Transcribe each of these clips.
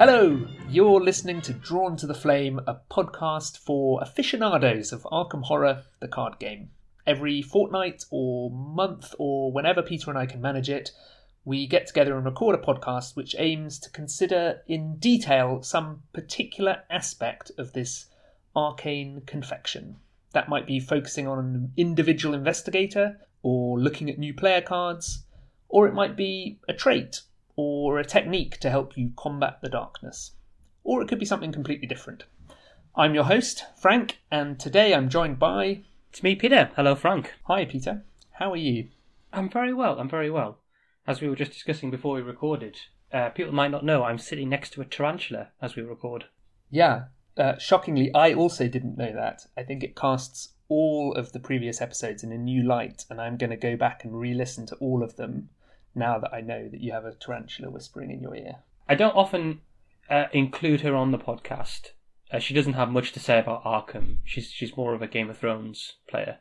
Hello, you're listening to Drawn to the Flame, a podcast for aficionados of Arkham Horror, the card game. Every fortnight or month or whenever Peter and I can manage it, we get together and record a podcast which aims to consider in detail some particular aspect of this arcane confection. That might be focusing on an individual investigator, or looking at new player cards, or it might be a trait or a technique to help you combat the darkness. Or it could be something completely different. I'm your host, Frank, and today I'm joined by. It's me, Peter. Hello, Frank. Hi, Peter. How are you? I'm very well. I'm very well. As we were just discussing before we recorded, uh, people might not know I'm sitting next to a tarantula as we record. Yeah, uh, shockingly, I also didn't know that. I think it casts all of the previous episodes in a new light, and I'm going to go back and re listen to all of them now that I know that you have a tarantula whispering in your ear. I don't often uh, include her on the podcast. Uh, she doesn't have much to say about Arkham. She's she's more of a Game of Thrones player.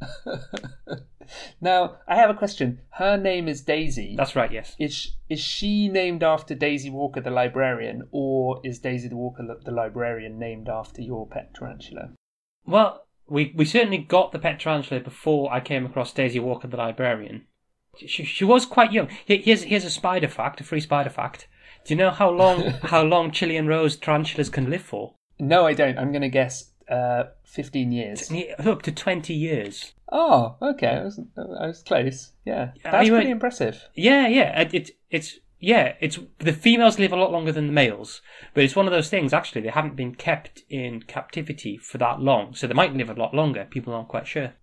now, I have a question. Her name is Daisy. That's right. Yes. Is is she named after Daisy Walker the librarian, or is Daisy the Walker the librarian named after your pet tarantula? Well, we we certainly got the pet tarantula before I came across Daisy Walker the librarian. She, she was quite young. Here's here's a spider fact, a free spider fact. Do you know how long how long Chilean rose tarantulas can live for? No, I don't. I'm going to guess uh, 15 years. Up to 20 years. Oh, okay. I was, I was close. Yeah, that's pretty impressive. Yeah, yeah. It, it, it's yeah. It's the females live a lot longer than the males, but it's one of those things. Actually, they haven't been kept in captivity for that long, so they might live a lot longer. People aren't quite sure.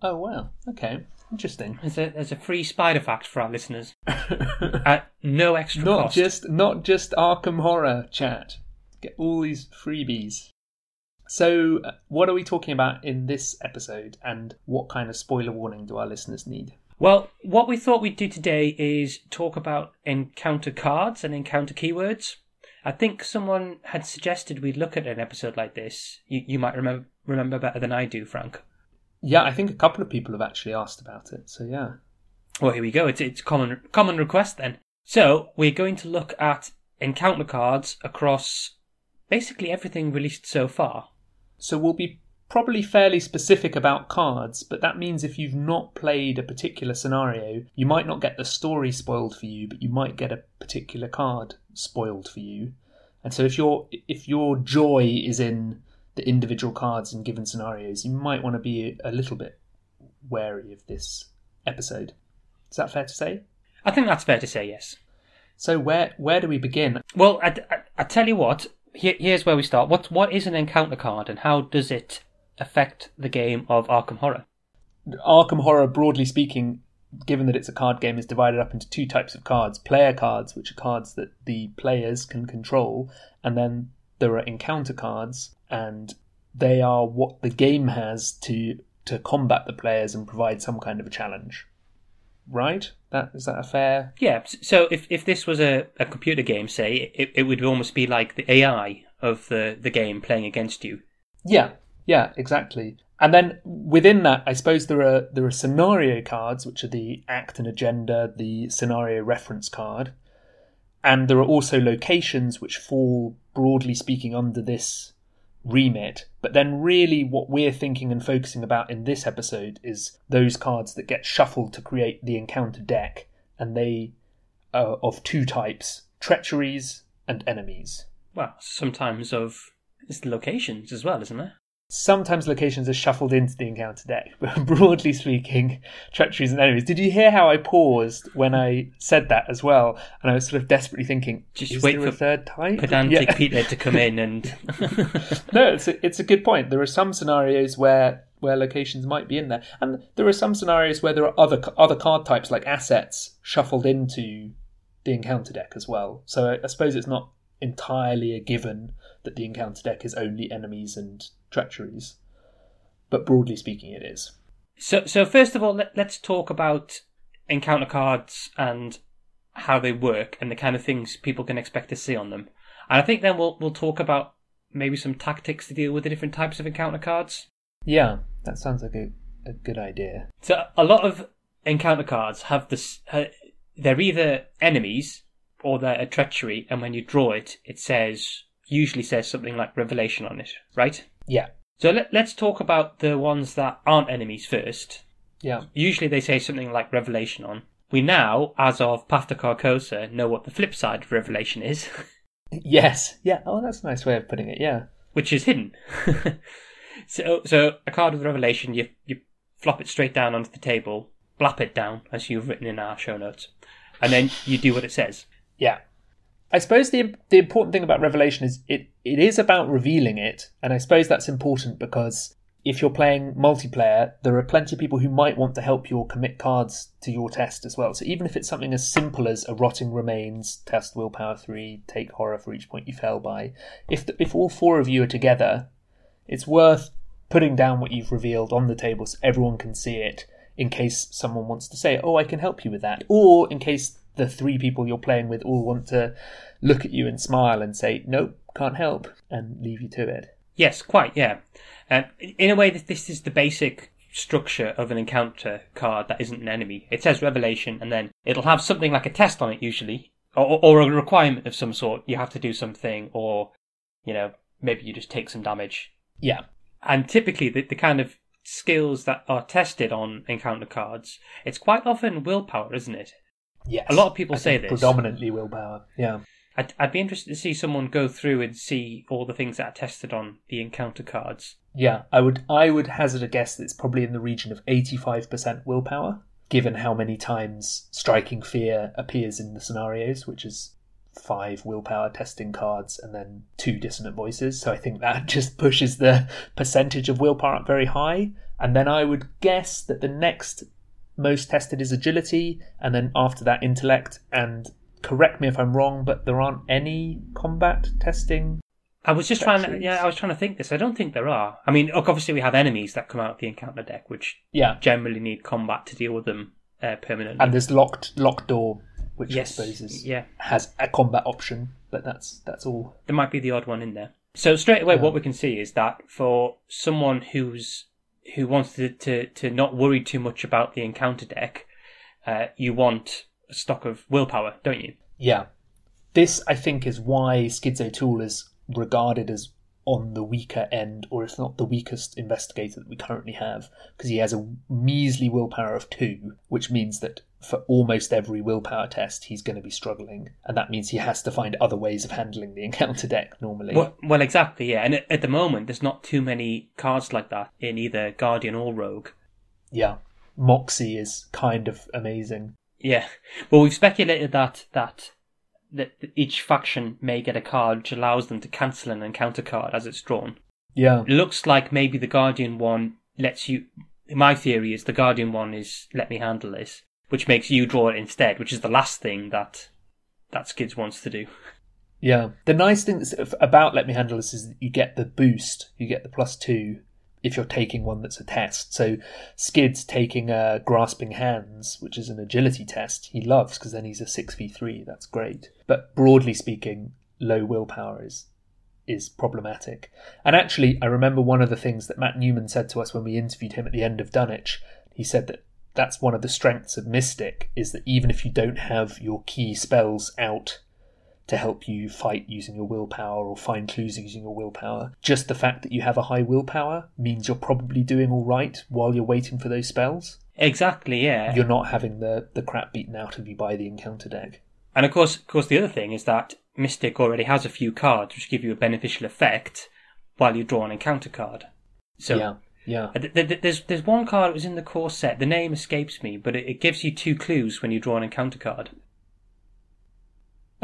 Oh wow. Okay. Interesting. There's a, there's a free spider fact for our listeners at no extra not cost. just not just Arkham Horror chat. Get all these freebies. So, uh, what are we talking about in this episode, and what kind of spoiler warning do our listeners need? Well, what we thought we'd do today is talk about encounter cards and encounter keywords. I think someone had suggested we look at an episode like this. You, you might remember remember better than I do, Frank. Yeah, I think a couple of people have actually asked about it. So yeah. Well, here we go. It's it's common common request then. So we're going to look at encounter cards across basically everything released so far. So we'll be probably fairly specific about cards, but that means if you've not played a particular scenario, you might not get the story spoiled for you, but you might get a particular card spoiled for you. And so if your if your joy is in the individual cards in given scenarios, you might want to be a little bit wary of this episode. Is that fair to say? I think that's fair to say, yes. So where where do we begin? Well, I, I, I tell you what. Here, here's where we start. What what is an encounter card, and how does it affect the game of Arkham Horror? Arkham Horror, broadly speaking, given that it's a card game, is divided up into two types of cards: player cards, which are cards that the players can control, and then there are encounter cards, and they are what the game has to to combat the players and provide some kind of a challenge. Right? That is that a fair? Yeah. So if if this was a, a computer game, say, it, it would almost be like the AI of the, the game playing against you. Yeah. Yeah. Exactly. And then within that, I suppose there are there are scenario cards, which are the act and agenda, the scenario reference card, and there are also locations which fall broadly speaking under this remit. But then, really, what we're thinking and focusing about in this episode is those cards that get shuffled to create the encounter deck, and they are of two types treacheries and enemies. Well, sometimes of it's locations as well, isn't there? Sometimes locations are shuffled into the encounter deck, but broadly speaking, treacheries and enemies. Did you hear how I paused when I said that as well? And I was sort of desperately thinking, just wait for a third type. Pedantic yeah. Peter to come in and. no, it's a, it's a good point. There are some scenarios where where locations might be in there, and there are some scenarios where there are other other card types like assets shuffled into the encounter deck as well. So I, I suppose it's not entirely a given that the encounter deck is only enemies and treacheries, but broadly speaking, it is. So, so first of all, let, let's talk about encounter cards and how they work and the kind of things people can expect to see on them. And I think then we'll we'll talk about maybe some tactics to deal with the different types of encounter cards. Yeah, that sounds like a, a good idea. So a lot of encounter cards have this. Uh, they're either enemies or they're a treachery, and when you draw it, it says usually says something like revelation on it, right? Yeah. So let, let's talk about the ones that aren't enemies first. Yeah. Usually they say something like revelation on. We now, as of Path to Carcosa, know what the flip side of revelation is, Yes. Yeah. Oh, that's a nice way of putting it. Yeah. which is hidden. so, so a card with revelation, you you flop it straight down onto the table, blap it down as you've written in our show notes, and then you do what it says. Yeah. I suppose the the important thing about Revelation is it, it is about revealing it, and I suppose that's important because if you're playing multiplayer, there are plenty of people who might want to help you or commit cards to your test as well. So even if it's something as simple as a rotting remains, test willpower three, take horror for each point you fell by, if the, if all four of you are together, it's worth putting down what you've revealed on the table so everyone can see it in case someone wants to say, "Oh, I can help you with that," or in case the three people you're playing with all want to look at you and smile and say, "Nope, can't help," and leave you to it. Yes, quite, yeah. Um, in a way, this- this is the basic structure of an encounter card that isn't an enemy. It says revelation, and then it'll have something like a test on it, usually, or, or a requirement of some sort. You have to do something, or, you know, maybe you just take some damage. Yeah, And typically, the, the kind of skills that are tested on encounter cards, it's quite often willpower, isn't it? Yes. A lot of people I say this. predominantly willpower. Yeah, I'd, I'd be interested to see someone go through and see all the things that are tested on the encounter cards. yeah. I would I would hazard a guess that it's probably in the region of eighty-five percent willpower, given how many times striking fear appears in the scenarios, which is five willpower testing cards and then two dissonant voices. So I think that just pushes the percentage of willpower up very high. And then I would guess that the next most tested is agility, and then after that intellect. And correct me if I'm wrong, but there aren't any combat testing. I was just trying to, yeah, I was trying to think this. I don't think there are. I mean, look, obviously we have enemies that come out of the encounter deck, which Yeah, generally need combat to deal with them uh, permanently. and there's locked locked door, which yes, I suppose is, yeah, has a combat option, but that's that's all. there might be the odd one in there. So straight away, Yeah. what we can see is that for someone who's who wants to to, to not worry too much about the encounter deck, uh, you want a stock of willpower, don't you? Yeah, this I think is why Skids O'Toole is regarded as on the weaker end, or if not the weakest investigator that we currently have, because he has a measly willpower of two, which means that for almost every willpower test he's going to be struggling, and that means he has to find other ways of handling the encounter deck normally. Well, well, exactly, yeah. And at, the moment, there's not too many cards like that in either Guardian or Rogue. Yeah, Moxie is kind of amazing. Yeah. Well, we've speculated that that that that each faction may get a card which allows them to cancel an encounter card as it's drawn. Yeah, It looks like maybe the Guardian one lets you. My theory is the Guardian one is let me handle this, which makes you draw it instead, which is the last thing that that Skids wants to do. Yeah. The nice thing about Let Me Handle This is that you get the boost, you get the plus two if you're taking one that's a test. So Skid's taking uh, Grasping Hands, which is an agility test, he loves because then he's a 6v3. That's great. But broadly speaking, low willpower is is problematic. And actually, I remember one of the things that Matt Newman said to us when we interviewed him at the end of Dunwich. He said that that's one of the strengths of Mystic is that even if you don't have your key spells out to help you fight using your willpower or find clues using your willpower. Just the fact that you have a high willpower means you're probably doing all right while you're waiting for those spells. Exactly, yeah. You're not having the, the crap beaten out of you by the encounter deck. And of course, of course, the other thing is that Mystic already has a few cards which give you a beneficial effect while you draw an encounter card. So yeah, yeah. Uh, th- th- There's there's one card that was in the core set. The name escapes me, but it, it gives you two clues when you draw an encounter card.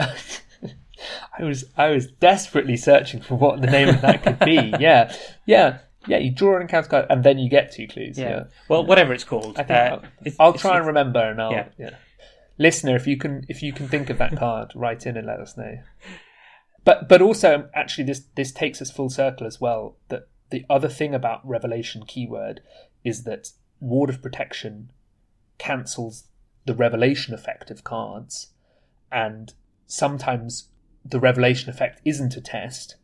I was I was desperately searching for what the name of that could be. Yeah, yeah, yeah. You draw an encounter card and then you get two clues. Yeah. Well, whatever it's called. I think uh, I'll, it's- I'll it's- try and remember, and I'll yeah. yeah. Listener, if you can, if you can think of that card, write in and let us know. But but also, actually, this this takes us full circle as well. That the other thing about revelation keyword is that ward of protection cancels the revelation effect of cards, and sometimes the revelation effect isn't a test,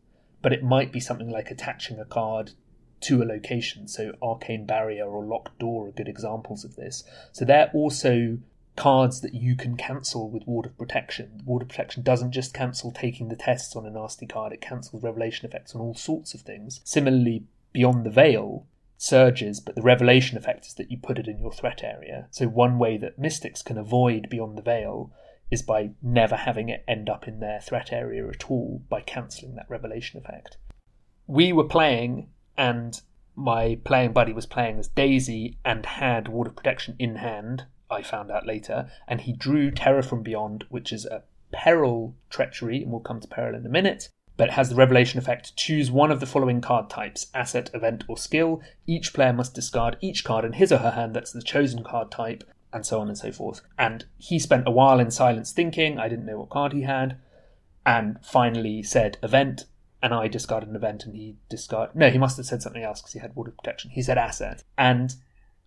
but it might be something like attaching a card to a location. So arcane barrier or locked door are good examples of this. So they're also cards that you can cancel with Ward of Protection. Ward of Protection doesn't just cancel taking the tests on a nasty card, it cancels revelation effects on all sorts of things. Similarly, Beyond the Veil surges, but the revelation effect is that you put it in your threat area. So one way that mystics can avoid Beyond the Veil is by never having it end up in their threat area at all by cancelling that revelation effect. We were playing and my playing buddy was playing as Daisy and had Ward of Protection in hand, I found out later, and he drew Terror from Beyond, which is a peril treachery, and we'll come to peril in a minute, but it has the revelation effect. Choose one of the following card types asset, event, or skill. Each player must discard each card in his or her hand that's the chosen card type, and so on and so forth. And he spent a while in silence thinking, I didn't know what card he had, and finally said event, and I discarded an event, and he discarded. No, he must have said something else because he had Ward of Protection. He said asset. And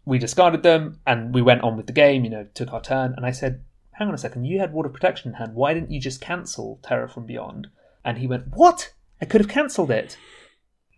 we discarded them, and we went on with the game, you know, took our turn, and I said, hang on a second, you had Ward of Protection in hand, why didn't you just cancel Terror from Beyond? And he went, What? I could have cancelled it.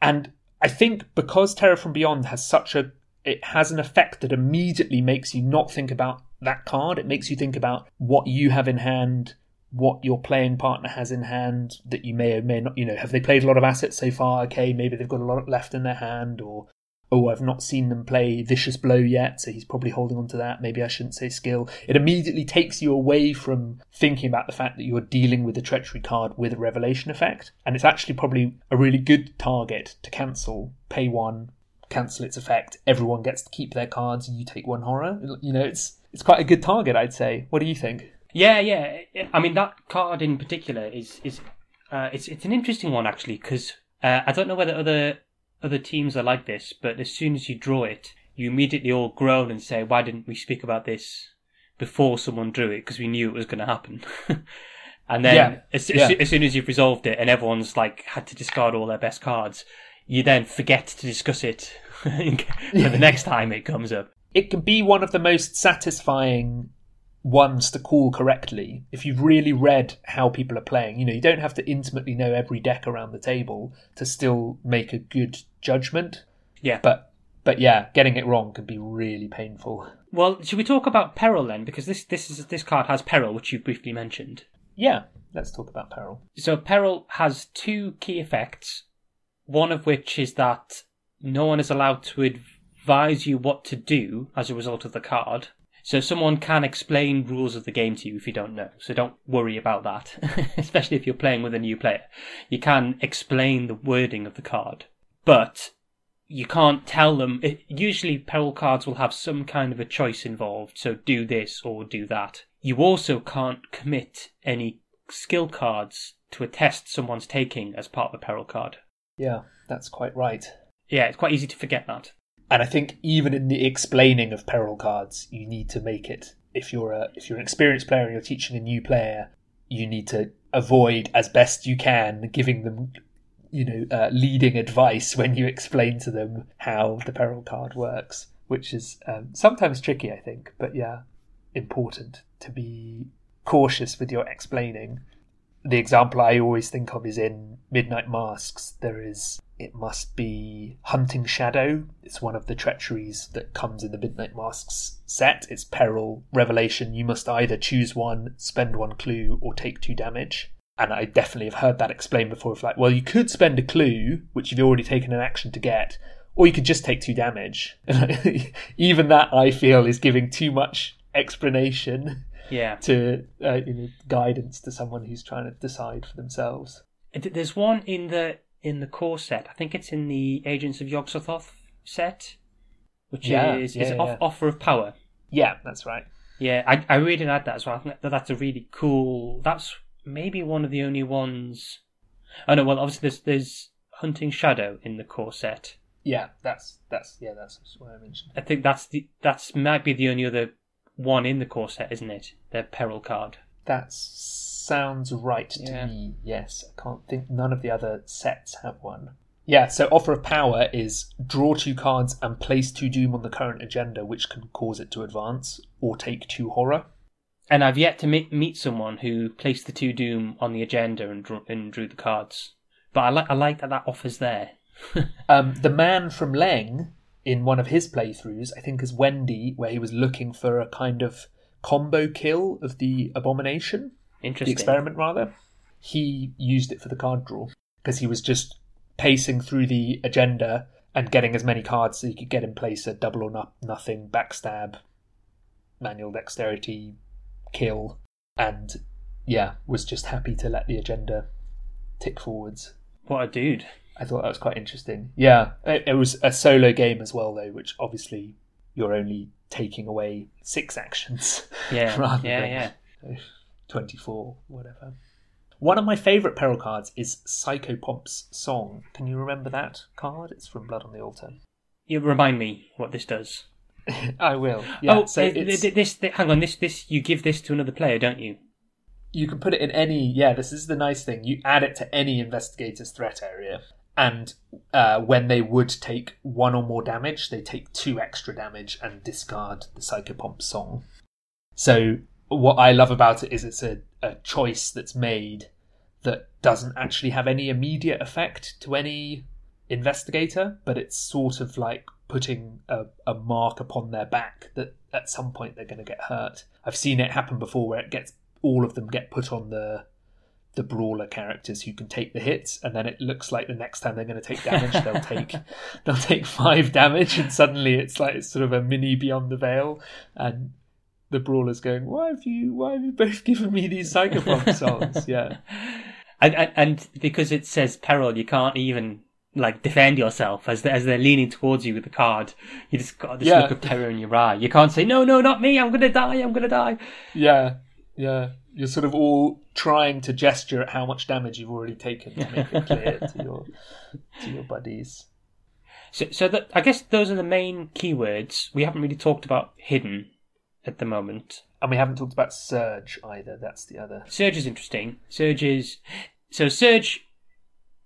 And I think because Terror from Beyond has such a it has an effect that immediately makes you not think about that card. It makes you think about what you have in hand, what your playing partner has in hand that you may or may not, you know, have they played a lot of assets so far? Okay, maybe they've got a lot left in their hand, or oh, I've not seen them play Vicious Blow yet, so he's probably holding on to that. Maybe I shouldn't say skill. It immediately takes you away from thinking about the fact that you're dealing with a treachery card with a revelation effect, and it's actually probably a really good target to cancel. Pay one, cancel its effect. Everyone gets to keep their cards, and you take one horror. You know, it's it's quite a good target, I'd say. What do you think? Yeah, yeah. I mean, that card in particular is is uh, it's it's an interesting one actually because uh, I don't know whether other other teams are like this, but as soon as you draw it, you immediately all groan and say, "Why didn't we speak about this before someone drew it? Because we knew it was going to happen." and then Yeah, as, yeah. as, as soon as you've resolved it and everyone's like had to discard all their best cards, you then forget to discuss it for the next time it comes up. it can be one of the most satisfying ones to call correctly if you've really read how people are playing. You know, you don't have to intimately know every deck around the table to still make a good judgment. Yeah. But but yeah, getting it wrong can be really painful. Well, should we talk about peril then? Because this this is this card has peril, which you briefly mentioned. Yeah, let's talk about peril. So peril has two key effects. One of which is that no one is allowed to advise you what to do as a result of the card. So someone can explain rules of the game to you if you don't know. So don't worry about that, especially if you're playing with a new player. You can explain the wording of the card, but you can't tell them. It, usually, peril cards will have some kind of a choice involved. So do this or do that. You also can't commit any skill cards to a test someone's taking as part of a peril card. Yeah, that's quite right. Yeah, it's quite easy to forget that. And I think even in the explaining of peril cards, you need to make it. If you're a if you're an experienced player and you're teaching a new player, you need to avoid as best you can giving them, you know, uh, leading advice when you explain to them how the peril card works, which is um, sometimes tricky, I think. But yeah, important to be cautious with your explaining. The example I always think of is in Midnight Masks. There is it must be Hunting Shadow. It's one of the treacheries that comes in the Midnight Masks set. It's Peril, Revelation. You must either choose one, spend one clue, or take two damage. And I definitely have heard that explained before of like, well, you could spend a clue, which you've already taken an action to get, or you could just take two damage. Even that, I feel, is giving too much explanation Yeah. to uh, you know, guidance to someone who's trying to decide for themselves. There's one in the in the core set. I think it's in the Agents of Yog-Sothoth set, which Yeah, is yeah, is yeah, off. Offer of Power. Yeah, that's right. Yeah, I I really like that as well. I think that that's a really cool. That's maybe one of the only ones. Oh no, well obviously there's there's Hunting Shadow in the core set. Yeah, that's that's yeah, that's what I mentioned. I think that's the that's might be the only other one in the core set, isn't it? The Peril card. That sounds right to Yeah. me. Yes, I can't think. None of the other sets have one. Yeah, so offer of power is draw two cards and place two doom on the current agenda, which can cause it to advance, or take two horror. And I've yet to meet, meet someone who placed the two Doom on the agenda and drew, and drew the cards. But I like I like that that offer's there. Um, the man from Leng, in one of his playthroughs, I think is Wendy, where he was looking for a kind of combo kill of the abomination, the Interesting. experiment rather. He used it for the card draw because he was just pacing through the agenda and getting as many cards so he could get in place a double or no- nothing, backstab, manual dexterity, kill, and yeah, was just happy to let the agenda tick forwards. What a dude. I thought that was quite interesting. Yeah, it, it was a solo game as well, though, which obviously you're only taking away six actions Yeah. rather yeah, than yeah. 24, whatever. One of my favourite peril cards is Psychopomp's Song. Can you remember that card? It's from Blood on the Altar. You remind me what this does. I will. Yeah, oh, so eh, th- this, th- hang on. This, this, you give this to another player, don't you? you can put it in any. Yeah, this is the nice thing. You add it to any investigator's threat area, and uh, when they would take one or more damage, they take two extra damage and discard the Psychopomp song. So what I love about it is it's a, a choice that's made that doesn't actually have any immediate effect to any investigator, but it's sort of like putting a, a mark upon their back that at some point they're going to get hurt. I've seen it happen before where it gets all of them get put on the the brawler characters who can take the hits, and then it looks like the next time they're going to take damage, they'll take they'll take five damage, and suddenly it's like it's sort of a mini Beyond the Veil, and the brawler's going, "Why have you Why have you both given me these psychopomp songs?" Yeah, And, and, and because it says peril, you can't even like defend yourself as they, as they're leaning towards you with the card. You just got this Yeah. look of terror in your eye. You can't say no, no, not me. I'm gonna die. I'm gonna die. yeah, yeah. You're sort of all trying to gesture at how much damage you've already taken to make it clear to your to your buddies. So, so that I guess those are the main keywords. We haven't really talked about hidden at the moment. And we haven't talked about Surge either. That's the other. Surge is interesting. Surge is so Surge.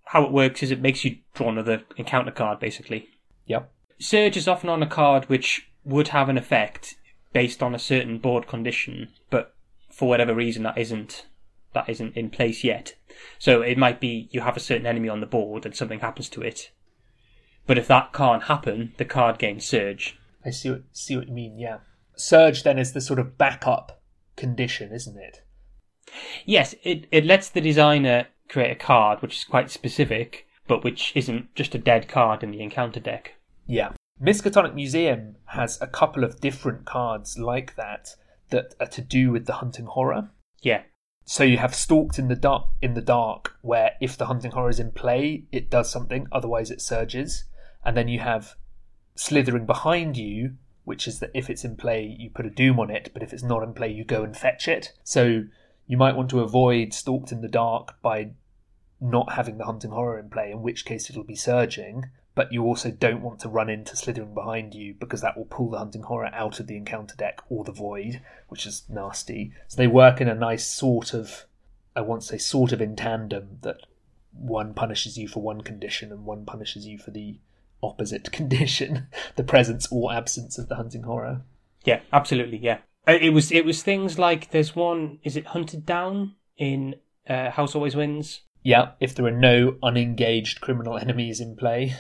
How it works is it makes you draw another encounter card, basically. Yep. Surge is often on a card which would have an effect based on a certain board condition, but for whatever reason that isn't that isn't in place yet. So it might be you have a certain enemy on the board and something happens to it. But if that can't happen, the card gains surge. I see what see what you mean. Yeah, Surge then is the sort of backup condition, isn't it? Yes, it, it lets the designer create a card which is quite specific, but which isn't just a dead card in the encounter deck. Yeah. Miskatonic Museum has a couple of different cards like that that are to do with the hunting horror. Yeah. So you have stalked in the dark in the dark where if the hunting horror is in play, it does something, otherwise it surges. And then you have slithering behind you, which is that if it's in play, you put a doom on it, but if it's not in play, you go and fetch it. So you might want to avoid stalked in the dark by not having the hunting horror in play, in which case it'll be surging. But you also don't want to run into slithering behind you because that will pull the hunting horror out of the encounter deck or the void, which is nasty. So they work in a nice sort of, I want to say, sort of in tandem that one punishes you for one condition and one punishes you for the opposite condition, the presence or absence of the hunting horror. Yeah, absolutely. Yeah, Uh, it was it was things like there's one. Is it hunted down in uh, House Always Wins? Yeah, if there are no unengaged criminal enemies in play.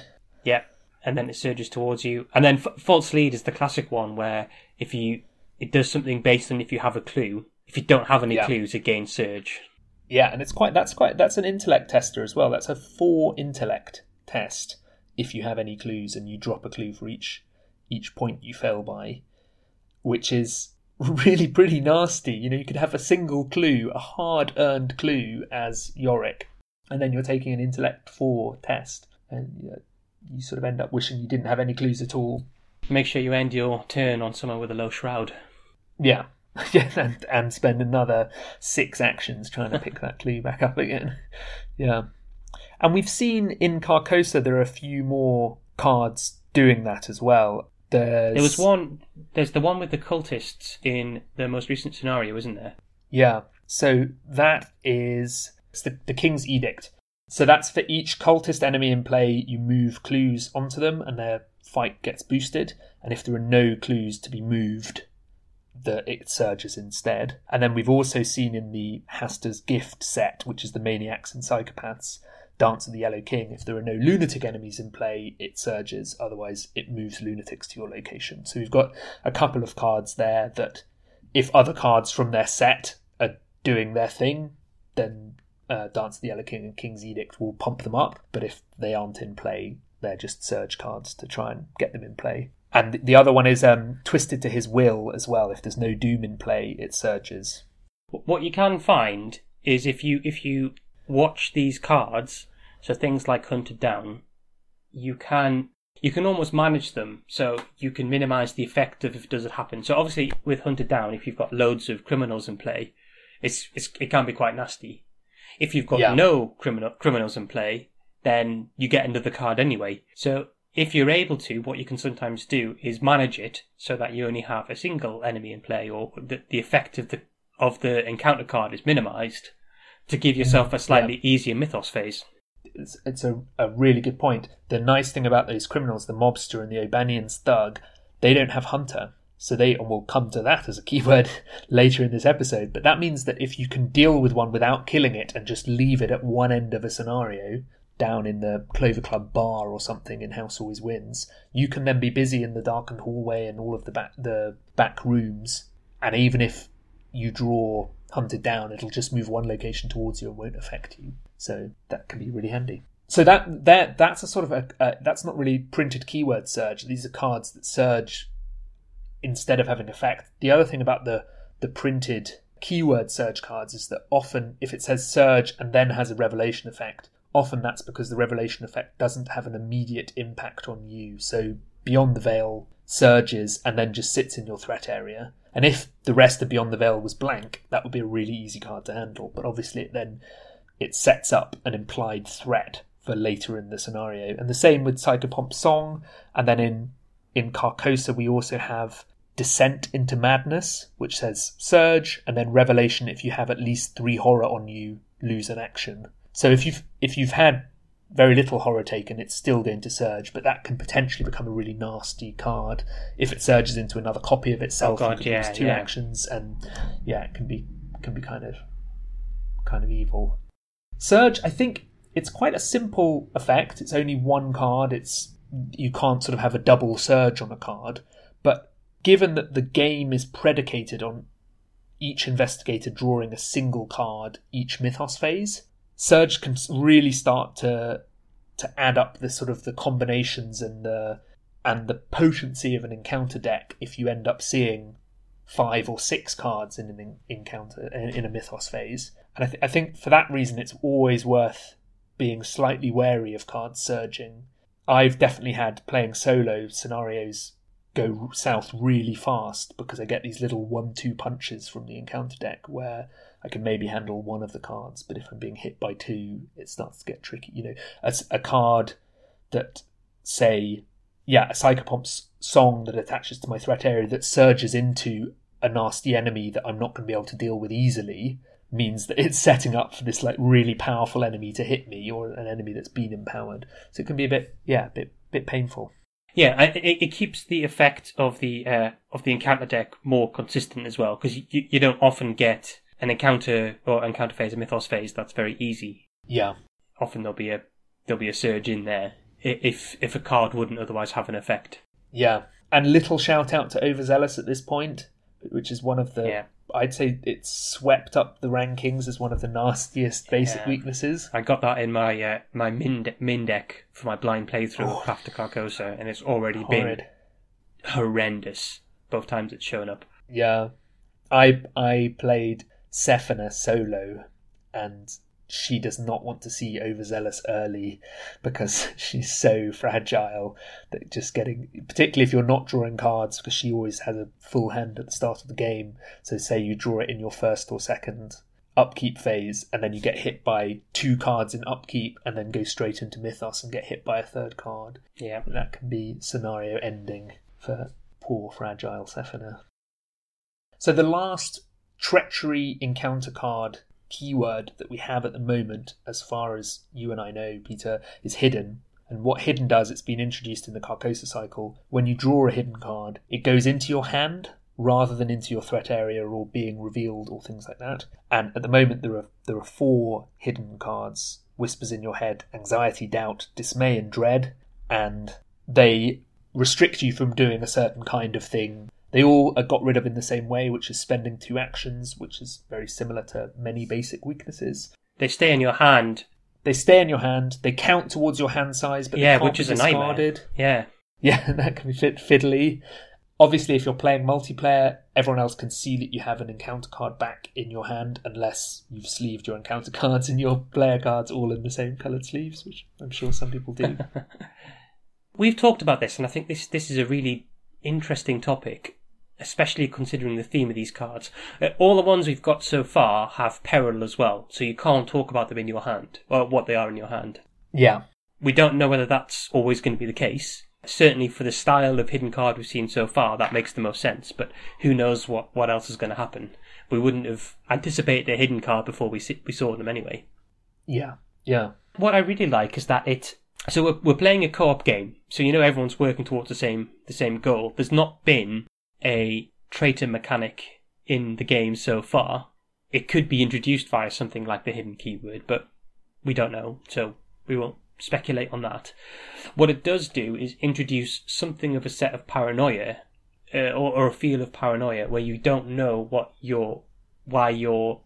Yeah, and then it surges towards you. And then F- false lead is the classic one where if you it does something based on if you have a clue. If you don't have any Yeah. clues, it gains surge. Yeah, and it's quite that's quite that's an intellect tester as well. That's a four intellect test if you have any clues and you drop a clue for each each point you fail by, which is really pretty nasty. You know, you could have a single clue, a hard earned clue as Yorick, and then you're taking an intellect four test, and you, sort of end up wishing you didn't have any clues at all. Make sure you end your turn on someone with a low shroud. Yeah. Yeah, and, and spend another six actions trying to pick that clue back up again. Yeah. And we've seen in Carcosa there are a few more cards doing that as well. There's, There was one. There's the one with the cultists in the most recent scenario, isn't there? Yeah. So that is it's the, the King's Edict. So that's for each cultist enemy in play, you move clues onto them and their fight gets boosted. And if there are no clues to be moved, the it surges instead. And then we've also seen in the Hastur's Gift set, which is the Maniacs and Psychopaths, Dance of the Yellow King, if there are no lunatic enemies in play, it surges. Otherwise, it moves lunatics to your location. So we've got a couple of cards there that if other cards from their set are doing their thing, then uh, Dance of the Yellow King and King's Edict will pump them up. But if they aren't in play, they're just surge cards to try and get them in play. And the other one is um, Twisted to His Will as well. If there's no Doom in play, it surges. What you can find is if you if you watch these cards, so things like Hunted Down, you can you can almost manage them so you can minimize the effect of if it doesn't happen. So obviously with Hunted Down, if you've got loads of criminals in play, it's, it's it can be quite nasty. If you've got Yeah. no criminal criminals in play, then you get another card anyway. So if you're able to, what you can sometimes do is manage it so that you only have a single enemy in play, or the, the effect of the of the encounter card is minimized to give yourself a slightly easier mythos phase. It's, it's a, a really good point. The nice thing about those criminals, the mobster and the O'Bannion's thug, they don't have hunter. So they, and we'll come to that as a keyword later in this episode, but that means that if you can deal with one without killing it and just leave it at one end of a scenario, down in the Clover Club bar or something in House Always Wins, you can then be busy in the darkened hallway and all of the back the back rooms, and even if you draw hunted down, it'll just move one location towards you and won't affect you. So that can be really handy. So that that that's a sort of a that's not really printed keyword surge. These are cards that surge instead of having effect. The other thing about the the printed keyword surge cards is that often if it says surge and then has a revelation effect, often that's because the revelation effect doesn't have an immediate impact on you. So beyond the veil surges and then just sits in your threat area. And if the rest of Beyond the Veil was blank, that would be a really easy card to handle. But obviously, it then it sets up an implied threat for later in the scenario. And the same with Psychopomp's Song. And then in in Carcosa, we also have Descent into Madness, which says Surge, and then Revelation. If you have at least three horror on you, lose an action. So if you've if you've had very little horror taken, it's still going to surge, but that can potentially become a really nasty card if it surges into another copy of itself. Oh God, you can use yeah, two yeah. actions, and yeah, it can be can be kind of kind of evil. Surge, I think it's quite a simple effect. It's only one card. It's you can't sort of have a double surge on a card, given that the game is predicated on each investigator drawing a single card each mythos phase, Surge can really start to to add up the sort of the combinations and the and the potency of an encounter deck if you end up seeing five or six cards in an en- encounter in a mythos phase. And I, th- I think for that reason, it's always worth being slightly wary of cards surging. I've definitely had playing solo scenarios go south really fast because I get these little one-two punches from the encounter deck where I can maybe handle one of the cards, but if I'm being hit by two, it starts to get tricky. You know, a card that say, yeah, a Psychopomp's song that attaches to my threat area that surges into a nasty enemy that I'm not going to be able to deal with easily means that it's setting up for this like really powerful enemy to hit me or an enemy that's been empowered. So it can be a bit, yeah, a bit, bit painful. Yeah, I- it, it keeps the effect of the uh, of the encounter deck more consistent as well because you, you don't often get an encounter or encounter phase, a mythos phase that's very easy. Yeah, Often there'll be a there'll be a surge in there if if a card wouldn't otherwise have an effect. yeah. And little shout out to Overzealous at this point, which is one of the Yeah. I'd say it's swept up the rankings as one of the nastiest basic Yeah. weaknesses. I got that in my uh, my Minh, Minh deck for my blind playthrough Oh. of to Carcosa, and it's already Horrid. been horrendous both times it's shown up. Yeah, I I played Sefina solo, and she does not want to see overzealous early because she's so fragile that just getting, particularly if you're not drawing cards, because she always has a full hand at the start of the game. So say you draw it in your first or second upkeep phase, and then you get hit by two cards in upkeep, and then go straight into Mythos and get hit by a third card. Yeah. That can be scenario ending for poor fragile Sefina. So the last treachery encounter card keyword that we have at the moment, as far as you and I know, Peter, is hidden. And what hidden does, it's been introduced in the Carcosa cycle. When you draw a hidden card, it goes into your hand rather than into your threat area or being revealed or things like that. And at the moment, there are there are four hidden cards: whispers in your head, anxiety, doubt, dismay, and dread. And they restrict you from doing a certain kind of thing. They all are got rid of in the same way, which is spending two actions, which is very similar to many basic weaknesses. They stay in your hand. They stay in your hand. They count towards your hand size, but Yeah, which is a nightmare. Yeah. Yeah, that can be fit fiddly. Obviously, if you're playing multiplayer, everyone else can see that you have an encounter card back in your hand, unless you've sleeved your encounter cards and your player cards all in the same coloured sleeves, which I'm sure some people do. We've talked about this, and I think this this is a really interesting topic, especially considering the theme of these cards. Uh, all the ones we've got so far have peril as well, so you can't talk about them in your hand, or what they are in your hand. yeah, We don't know whether that's always going to be the case. Certainly, for the style of hidden card we've seen so far, that makes the most sense. But who knows what, what else is going to happen? We wouldn't have anticipated a hidden card before we we saw them anyway. yeah, yeah, What I really like is that it. So we're, we're playing a co-op game, so you know everyone's working towards the same the same goal. There's not been a traitor mechanic in the game so far. It could be introduced via something like the hidden keyword, but we don't know, so we won't speculate on that. What it does do is introduce something of a set of paranoia, uh, or, or a feel of paranoia, where you don't know what your why your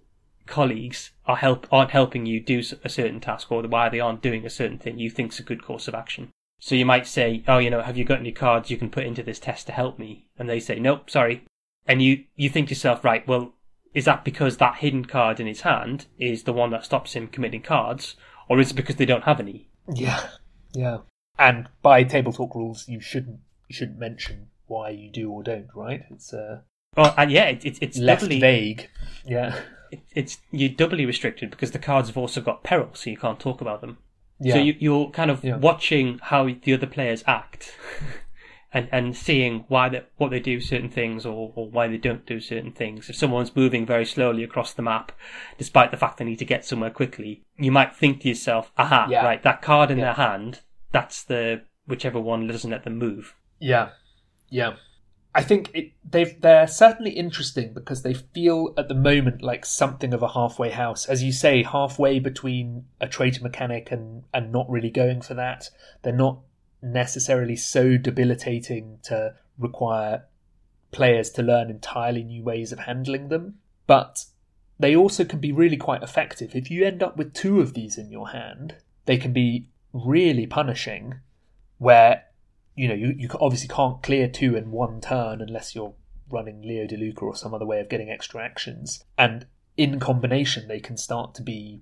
colleagues are help aren't helping you do a certain task, or why they aren't doing a certain thing you think's a good course of action. So you might say, "Oh, you know, have you got any cards you can put into this test to help me?" And they say, "Nope, sorry." And you you think to yourself, "Right, well, is that because that hidden card in his hand is the one that stops him committing cards, or is it because they don't have any?" yeah, yeah. And by table talk rules, you shouldn't you shouldn't mention why you do or don't, right? It's uh, Well, and yeah, it, it, it's left doubly vague. Yeah, it, it's you're doubly restricted because the cards have also got peril, so you can't talk about them. Yeah, So you, you're kind of Yeah. watching how the other players act, and and seeing why they, what they do certain things or, or why they don't do certain things. If someone's moving very slowly across the map, despite the fact they need to get somewhere quickly, you might think to yourself, "Aha, Yeah. right, that card in their hand, that's the whichever one doesn't let them move." Yeah, yeah. I think it, they've they're certainly interesting because they feel at the moment like something of a halfway house, as you say, halfway between a traitor mechanic and and not really going for that. They're not necessarily so debilitating to require players to learn entirely new ways of handling them, but they also can be really quite effective. If you end up with two of these in your hand, they can be really punishing. Where you know, you, you obviously can't clear two in one turn unless you're running Leo DeLuca or some other way of getting extra actions. And in combination, they can start to be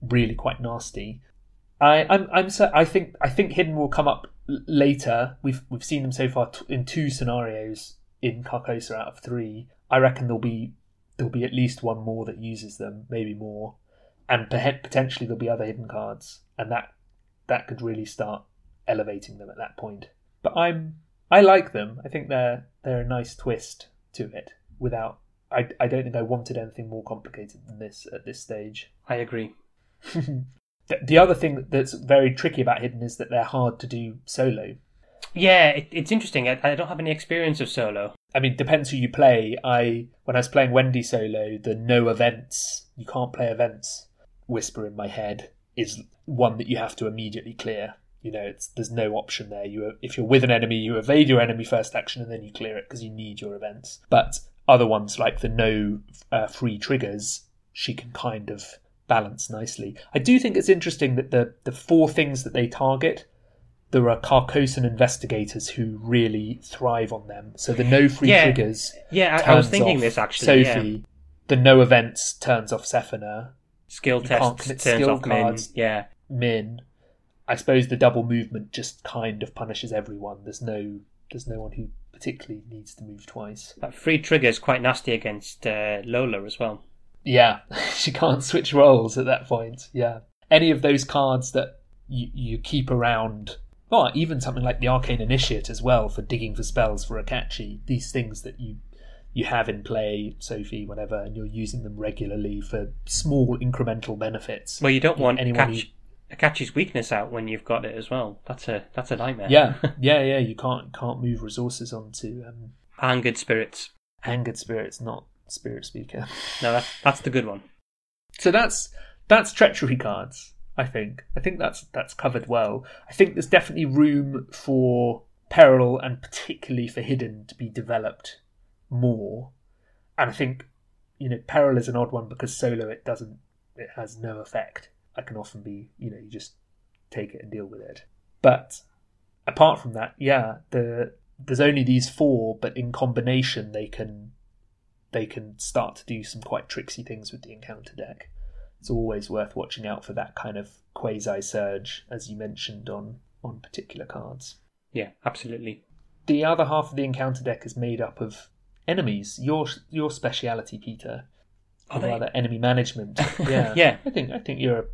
really quite nasty. I, I'm, I'm, so, I think, I think Hidden will come up later. We've, we've seen them so far t- in two scenarios in Carcosa out of three. I reckon there'll be, there'll be at least one more that uses them, maybe more, and perhe- potentially there'll be other hidden cards, and that, that could really start elevating them at that point but I'm I like them. I think they're they're a nice twist to it. Without I I don't think I wanted anything more complicated than this at this stage. I agree. the, the other thing that's very tricky about hidden is that they're hard to do solo. Yeah, it, it's interesting. I, I don't have any experience of solo. I mean, depends who you play. I when I was playing Wendy solo, the no events you can't play events whisper in my head is one that you have to immediately clear. You know, it's there's no option there. You if you're with an enemy, you evade your enemy first action and then you clear it because you need your events. But other ones like the no uh, free triggers, she can kind of balance nicely. I do think it's interesting that the the four things that they target, there are Carcosan investigators who really thrive on them. So the no free Yeah. triggers. Yeah, I, I was thinking this actually. Sophie. Yeah. The no events turns off Sefina. Skill You tests turns skill off Minh. cards. Yeah, Minh. I suppose the double movement just kind of punishes everyone. There's no there's no one who particularly needs to move twice. that free trigger is quite nasty against uh, Lola as well. Yeah, she can't switch roles at that point. Yeah, any of those cards that you you keep around, or even something like the Arcane Initiate as well for digging for spells for Akachi. These things that you you have in play, Sophie, whatever, and you're using them regularly for small incremental benefits. Well, you don't want Anyone Akachi, Akachi's weakness out when you've got it as well. That's a that's a nightmare. Yeah, yeah, yeah. You can't can't move resources onto um, angered spirits. angered spirits, not spirit speaker. No, that, that's the good one. So that's that's treachery cards. I think. I think that's that's covered well. I think there's definitely room for peril and particularly for hidden to be developed more. And I think, you know, peril is an odd one because solo it doesn't, it has no effect. I can often be, you know, you just take it and deal with it. But apart from that, yeah, the there's only these four, but in combination they can they can start to do some quite tricksy things with the encounter deck. It's always worth watching out for that kind of quasi surge, as you mentioned on on particular cards. Yeah, absolutely. The other half of the encounter deck is made up of enemies. Your your speciality, Peter, Are or they? rather enemy management. Yeah, Yeah. I think I think you're a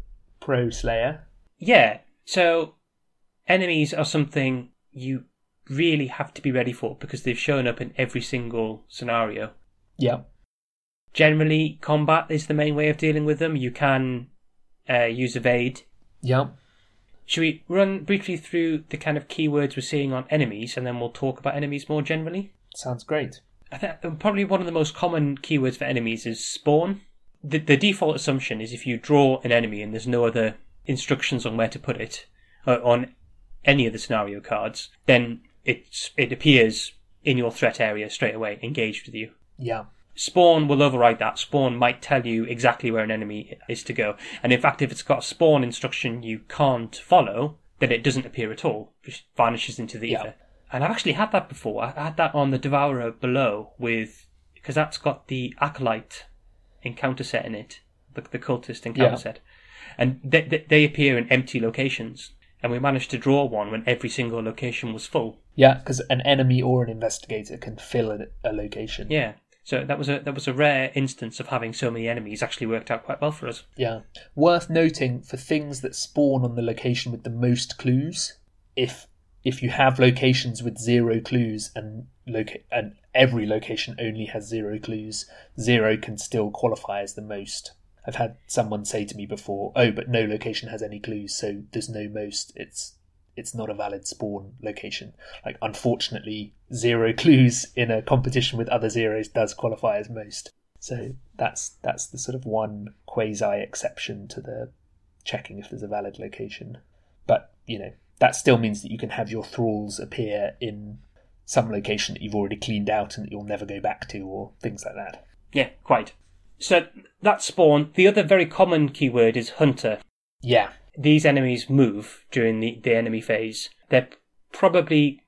pro Slayer. Yeah. So enemies are something you really have to be ready for because they've shown up in every single scenario. Yeah, Generally, combat is the main way of dealing with them. You can uh, use evade. yeah, Should we run briefly through the kind of keywords we're seeing on enemies, and then we'll talk about enemies more generally? sounds great. I think probably one of the most common keywords for enemies is spawn. The, the default assumption is if you draw an enemy and there's no other instructions on where to put it uh, on any of the scenario cards, then it's, it appears in your threat area straight away, engaged with you. Yeah, Spawn will override that. Spawn might tell you exactly where an enemy is to go. And in fact, if it's got a spawn instruction you can't follow, then it doesn't appear at all. It vanishes into the Yeah. ether. And I've actually had that before. I had that on the Devourer below with, because that's got the Acolyte encounter set in it, the, the cultist encounter Yeah. set. And they, they, they appear in empty locations. And we managed to draw one when every single location was full. yeah, because an enemy or an investigator can fill a, a location. Yeah. So that was a that was a rare instance of having so many enemies actually worked out quite well for us. Yeah. Worth noting for things that spawn on the location with the most clues, if if you have locations with zero clues and loca- and every location only has zero clues, zero can still qualify as the most. I've had someone say to me before, "Oh, but no location has any clues, so there's no most. It's it's not a valid spawn location." Like unfortunately, zero clues in a competition with other zeros does qualify as most. So that's that's the sort of one quasi exception to the checking if there's a valid location. But you know that still means that you can have your thralls appear in some location that you've already cleaned out and that you'll never go back to, or things like that. Yeah, quite. So that's spawn. The other very common keyword is hunter. Yeah, These enemies move during the, the enemy phase. They're probably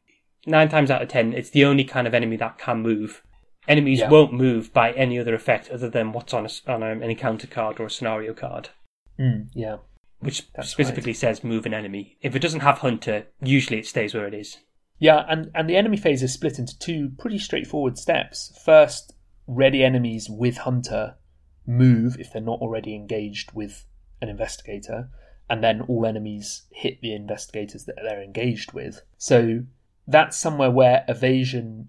nine times out of ten, it's the only kind of enemy that can move. Enemies Yeah. won't move by any other effect other than what's on, a on a, an encounter card or a scenario card, mm, yeah, which That's specifically says move an enemy. If it doesn't have hunter, usually it stays where it is. yeah. And and the enemy phase is split into two pretty straightforward steps. First, ready enemies with hunter move if they're not already engaged with an investigator, and then all enemies hit the investigators that they're engaged with. So that's somewhere where evasion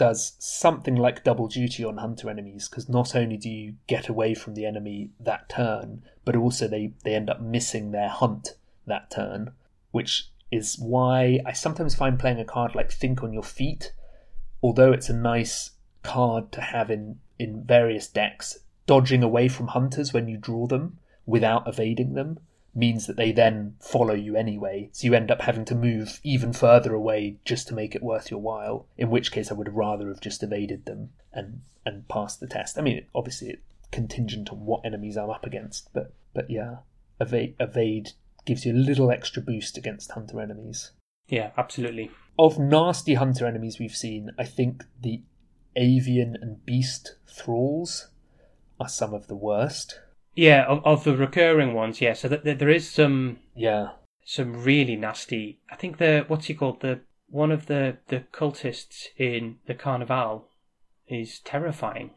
does something like double duty on hunter enemies because not only do you get away from the enemy that turn, but also they, they end up missing their hunt that turn, which is why I sometimes find playing a card like Think on Your Feet, although it's a nice card to have in, in various decks, dodging away from hunters when you draw them without evading them means that they then follow you anyway. So you end up having to move even further away just to make it worth your while. In which case, I would rather have just evaded them and and passed the test. I mean, obviously, it's contingent on what enemies I'm up against, but but yeah, evade evade gives you a little extra boost against hunter enemies. Yeah, absolutely. Of nasty hunter enemies we've seen, I think the avian and beast thralls are some of the worst. Yeah, of, of the recurring ones, yeah. So that that there is some Yeah, some really nasty. I think the what's he called the one of the the cultists in the Carnival is terrifying.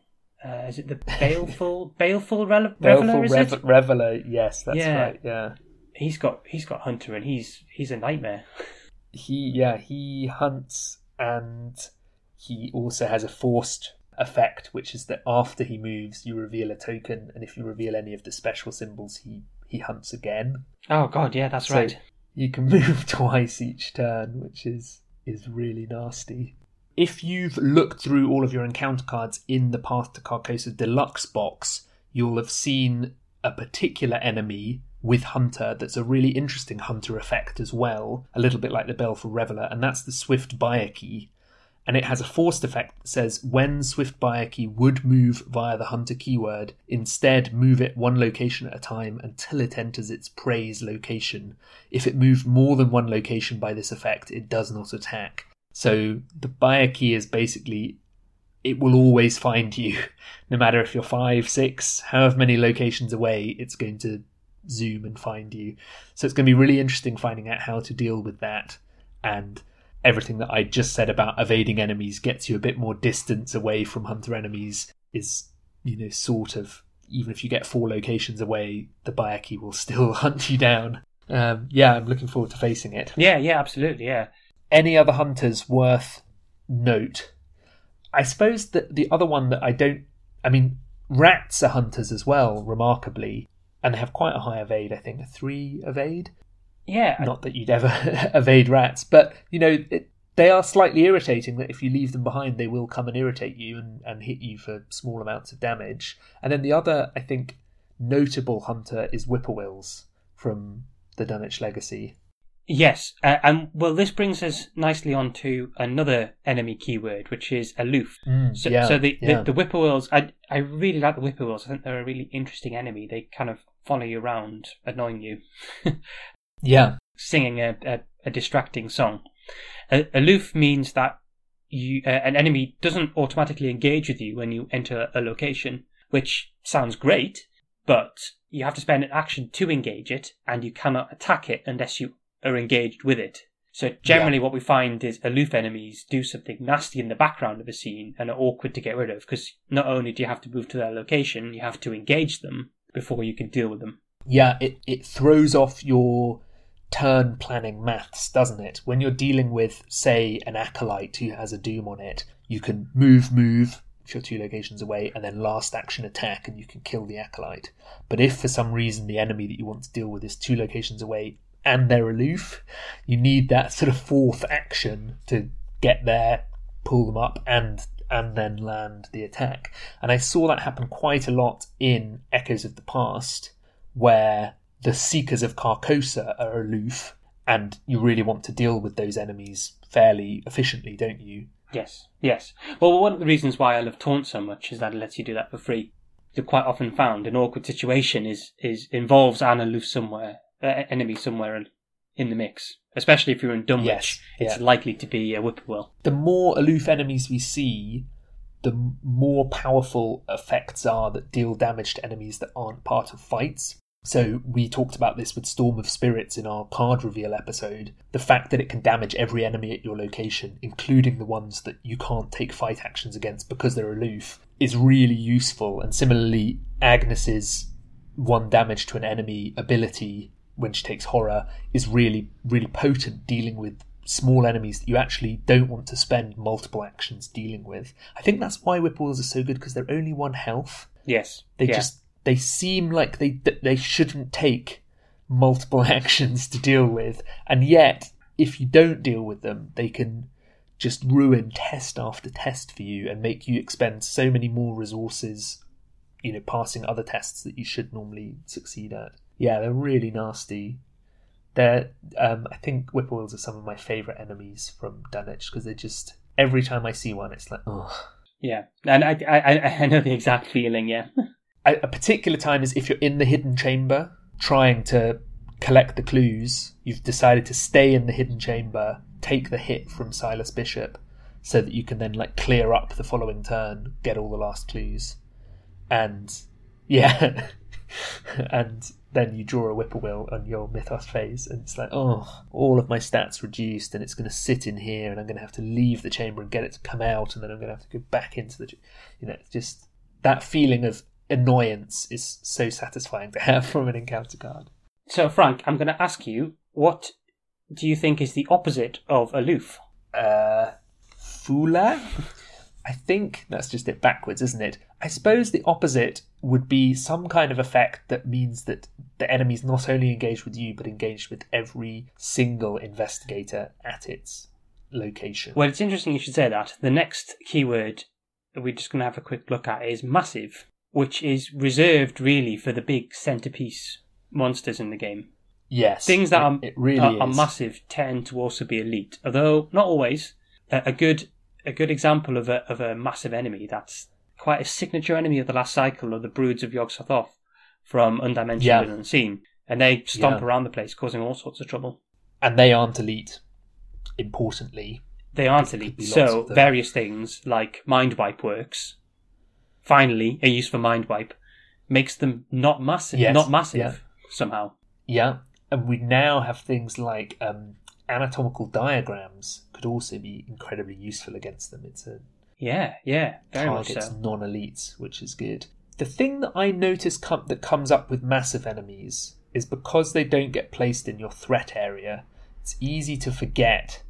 Uh, is it the baleful baleful Rele- reveler? Baleful Is Rev- it? Reveler, yes, that's Yeah. right. Yeah, He's got he's got hunter and he's he's a nightmare. he yeah he hunts and he also has a forced effect, which is that after he moves, you reveal a token, and if you reveal any of the special symbols, he he hunts again. Oh god, yeah, that's So right. You can move twice each turn, which is is really nasty. If you've looked through all of your encounter cards in the Path to Carcosa Deluxe box, you'll have seen a particular enemy with Hunter that's a really interesting Hunter effect as well, a little bit like the Baleful Reveler, and that's the Swift Byakhee. And it has a forced effect that says when Swift Byakhee would move via the hunter keyword, instead move it one location at a time until it enters its prey's location. If it moved more than one location by this effect, it does not attack. So the Byakhee is basically it will always find you, no matter if you're five, six, however many locations away, it's going to zoom and find you. So it's going to be really interesting finding out how to deal with that and everything that I just said about evading enemies gets you a bit more distance away from hunter enemies is, you know, sort of even if you get four locations away, the Byakhee will still hunt you down. Um, yeah, I'm looking forward to facing it. Yeah, yeah, absolutely, yeah. Any other hunters worth note? I suppose that the other one that I don't, I mean, rats are hunters as well, remarkably, and they have quite a high evade. I think a three evade. Yeah, Not that you'd ever evade rats, but you know it, they are slightly irritating. That if you leave them behind, they will come and irritate you and, and hit you for small amounts of damage. And then the other, I think, notable hunter is whippoorwills from the Dunwich Legacy. Yes, uh, and well, this brings us nicely on to another enemy keyword, which is aloof. Mm, So, yeah, so the, yeah. the the whippoorwills, I I really like the whippoorwills. I think they're a really interesting enemy. They kind of follow you around, annoying you, yeah, singing a a, a distracting song. A, aloof means that you uh, an enemy doesn't automatically engage with you when you enter a location, which sounds great, but you have to spend an action to engage it, and you cannot attack it unless you are engaged with it. So generally, what we find is aloof enemies do something nasty in the background of a scene and are awkward to get rid of because not only do you have to move to their location, you have to engage them before you can deal with them. yeah. It it throws off your turn planning maths, doesn't it? When you're dealing with, say, an acolyte who has a doom on it, you can move, move if you're two locations away, and then last action attack, and you can kill the acolyte. But if for some reason the enemy that you want to deal with is two locations away and they're aloof, you need that sort of fourth action to get there, pull them up, and and then land the attack. And I saw that happen quite a lot in Echoes of the Past, where the Seekers of Carcosa are aloof, and you really want to deal with those enemies fairly efficiently, don't you? Yes, yes. Well, one of the reasons why I love Taunt so much is that it lets you do that for free. You're quite often found an awkward situation is is involves an aloof somewhere, uh, enemy somewhere in- in the mix. Especially if you're in Dunwich, Yes, it's yeah. likely to be a whippoorwill. the more aloof enemies we see, the more powerful effects are that deal damage to enemies that aren't part of fights. So we talked about this with Storm of Spirits in our card reveal episode. The fact that it can damage every enemy at your location, including the ones that you can't take fight actions against because they're aloof, is really useful. And similarly, Agnes's one damage to an enemy ability when she takes horror is really, really potent dealing with small enemies that you actually don't want to spend multiple actions dealing with. I think that's why whippoorwills are so good because they're only one health. Yes, They yeah. just they seem like they they shouldn't take multiple actions to deal with, and yet if you don't deal with them, they can just ruin test after test for you and make you expend so many more resources, you know, passing other tests that you should normally succeed at. Yeah, they're really nasty. They're, um, I think whippoorwills are some of my favourite enemies from Dunwich because they're just every time I see one, it's like, oh. yeah. And I, I- I know the exact feeling. Yeah, a, a particular time is if you're in the hidden chamber trying to collect the clues, you've decided to stay in the hidden chamber, take the hit from Silas Bishop, so that you can then like clear up the following turn, get all the last clues, and yeah, and then you draw a whippoorwill on your mythos phase, and it's like, oh, all of my stats reduced, and it's going to sit in here, and I'm going to have to leave the chamber and get it to come out, and then I'm going to have to go back into the, you know, just that feeling of annoyance is so satisfying to have from an encounter card. So, Frank, I'm going to ask you, what do you think is the opposite of aloof? Uh, Fula? I think that's just it backwards, isn't it? I suppose the opposite would be some kind of effect that means that the enemy's not only engaged with you, but engaged with every single investigator at its location. Well, it's interesting you should say that. The next keyword that we're just going to have a quick look at is massive, which is reserved really for the big centerpiece monsters in the game. yes. Things that are, really are, are massive tend to also be elite, although not always. A, a good a good example of a of a massive enemy that's quite a signature enemy of the last cycle of the broods of Yog-Sothoth from Undimensioned Yeah. and Unseen. And they stomp Yeah. around the place, causing all sorts of trouble. And they aren't elite. Importantly, They aren't elite. So various things like Mind Wipe works. Finally, a use for Mind Wipe makes them not massive. Yes, Not massive yeah. somehow. yeah. And we now have things like um, anatomical diagrams could also be incredibly useful against them. It's a Yeah, yeah, very targets so. non-elites, which is good. The thing that I notice com- that comes up with massive enemies is because they don't get placed in your threat area. It's easy to forget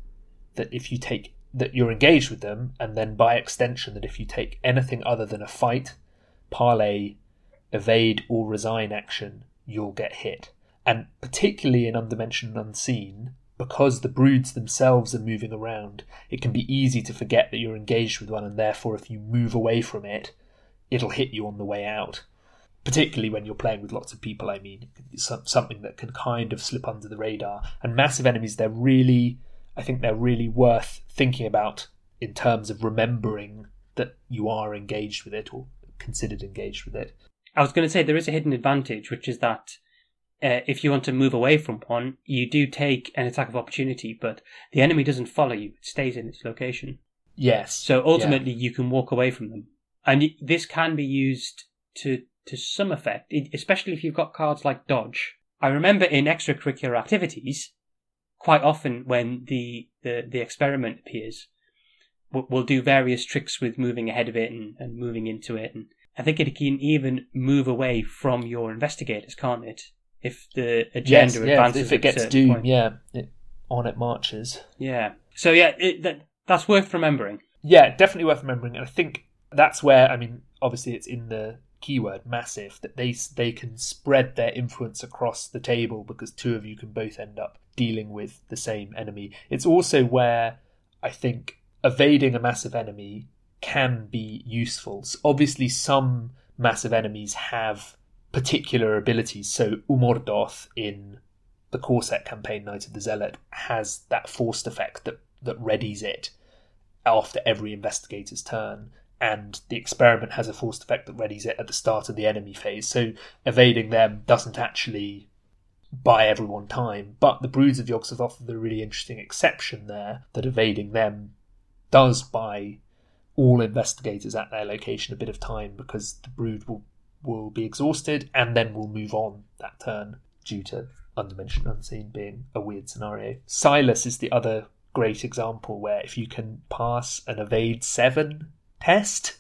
that if you take that you're engaged with them, and then by extension that if you take anything other than a fight, parlay, evade, or resign action, you'll get hit. And particularly in Undimensioned Unseen, because the broods themselves are moving around, it can be easy to forget that you're engaged with one, and therefore, if you move away from it, it'll hit you on the way out. Particularly when you're playing with lots of people, I mean, it can be some, something that can kind of slip under the radar. And massive enemies, they're really, I think they're really worth thinking about in terms of remembering that you are engaged with it or considered engaged with it. I was going to say there is a hidden advantage, which is that uh, if you want to move away from one, you do take an attack of opportunity, but the enemy doesn't follow you; it stays in its location. Yes. So ultimately, you can walk away from them, and this can be used to to some effect, especially if you've got cards like dodge. I remember in extracurricular activities, quite often when the the, the experiment appears, we'll, we'll do various tricks with moving ahead of it and, and moving into it, and I think it can even move away from your investigators, can't it? If the agenda yes, yeah, advances if it gets point. yeah, it, on it marches. yeah. So yeah, it, that that's worth remembering. Yeah, definitely worth remembering. And I think that's where, I mean, obviously it's in the keyword massive that they they can spread their influence across the table because two of you can both end up dealing with the same enemy. It's also where I think evading a massive enemy can be useful. So obviously, some massive enemies have particular abilities. So Umôrdhoth in the Core Set campaign, Night of the Zealot, has that forced effect that that readies it after every investigator's turn. And the experiment has a forced effect that readies it at the start of the enemy phase. So evading them doesn't actually buy everyone time. But the Broods of Yog-Sothoth are the really interesting exception there, that evading them does buy all investigators at their location a bit of time because the Brood will, will be exhausted and then will move on that turn due to Undimensioned Unseen being a weird scenario. Silas is the other great example where if you can pass and evade 7 test,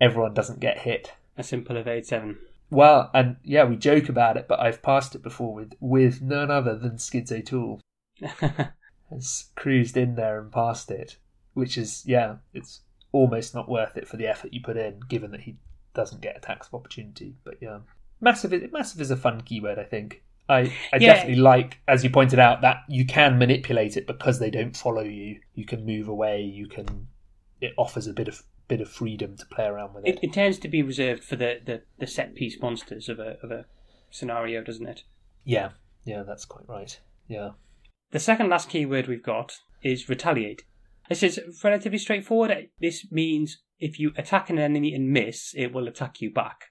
everyone doesn't get hit. A simple evade seven. Well, and yeah, we joke about it, but I've passed it before with with none other than Skids O'Toole. Has cruised in there and passed it, which is yeah, it's almost not worth it for the effort you put in, given that he doesn't get attacks of opportunity. But yeah, massive. is- Massive is a fun keyword, I think. I, I Yeah. definitely like, as you pointed out, that you can manipulate it because they don't follow you. You can move away. You can. It offers a bit of bit of freedom to play around with It, it. it tends to be reserved for the, the, the set piece monsters of a of a scenario, doesn't it? Yeah, yeah, that's quite right. Yeah. The second last keyword we've got is retaliate. This is relatively straightforward. This means if you attack an enemy and miss, it will attack you back.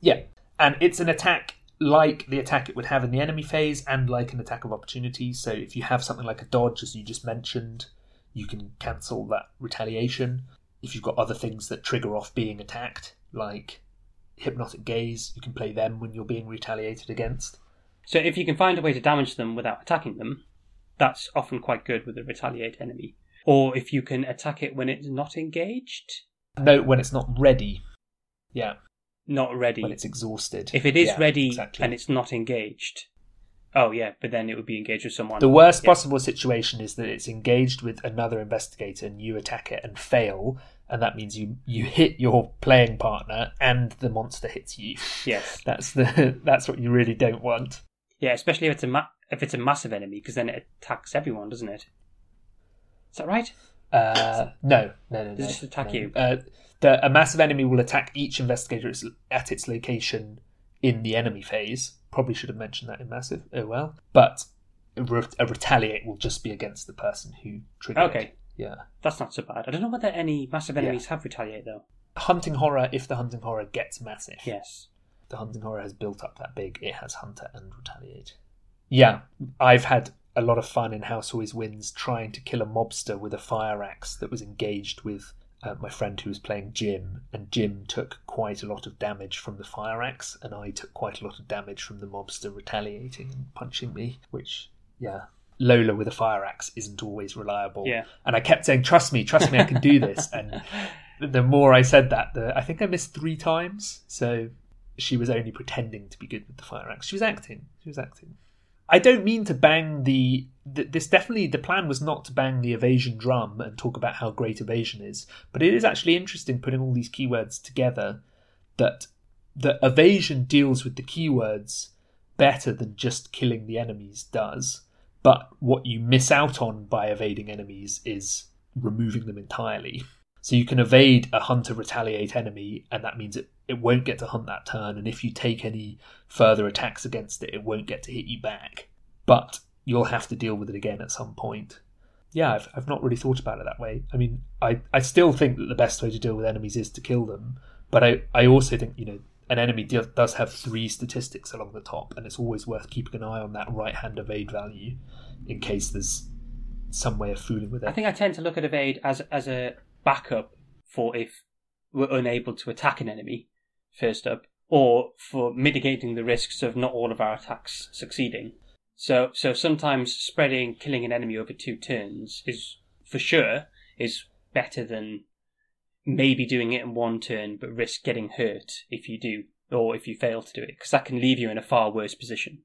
Yeah, and it's an attack like the attack it would have in the enemy phase and like an attack of opportunity. So if you have something like a dodge, as you just mentioned, you can cancel that retaliation. If you've got other things that trigger off being attacked, like hypnotic gaze, you can play them when you're being retaliated against. So if you can find a way to damage them without attacking them, that's often quite good with a retaliate enemy. Or if you can attack it when it's not engaged, No, when it's not ready. Yeah, not ready. when it's exhausted. If it is Yeah, ready exactly. and it's not engaged, oh yeah, but then it would be engaged with someone. The worst Yeah. possible situation is that it's engaged with another investigator and you attack it and fail, and that means you, you hit your playing partner and the monster hits you. Yes, That's the that's what you really don't want. yeah, especially if it's a ma- if it's a massive enemy, because then it attacks everyone, doesn't it? Is that right? Uh, no, no, no, no. Does it just attack no. you? Uh, the, a massive enemy will attack each investigator at its- location in the enemy phase. Probably should have mentioned that in massive. Oh well, but a, re- a retaliate will just be against the person who triggered. it. Yeah. That's not so bad. I don't know whether any massive enemies have retaliate though. Hunting horror, if the hunting horror gets massive. Yes. The hunting horror has built up that big, it has hunter and retaliate. Yeah, I've had a lot of fun in House Always Wins trying to kill a mobster with a fire axe that was engaged with uh, my friend who was playing Jim, and Jim took quite a lot of damage from the fire axe, and I took quite a lot of damage from the mobster retaliating and punching me, which, yeah. Lola with a fire axe isn't always reliable. Yeah. And I kept saying, Trust me, trust me, I can do this. and the more I said that, the I think I missed three times. So she was only pretending to be good with the fire axe. She was acting. She was acting. I don't mean to bang the. th- This definitely the plan was not to bang the evasion drum and talk about how great evasion is, but it is actually interesting putting all these keywords together. That the evasion deals with the keywords better than just killing the enemies does, but what you miss out on by evading enemies is removing them entirely. So you can evade a hunter retaliate enemy, and that means it, it won't get to hunt that turn, and if you take any further attacks against it, it won't get to hit you back. But you'll have to deal with it again at some point. Yeah, I've, I've not really thought about it that way. I mean, I, I still think that the best way to deal with enemies is to kill them, but I, I also think, you know, an enemy do, does have three statistics along the top, and it's always worth keeping an eye on that right hand evade value in case there's some way of fooling with it. I think I tend to look at evade as as a backup for if we're unable to attack an enemy first up, or for mitigating the risks of not all of our attacks succeeding. So so sometimes spreading killing an enemy over two turns is for sure is better than maybe doing it in one turn but risk getting hurt if you do or if you fail to do it because that can leave you in a far worse position.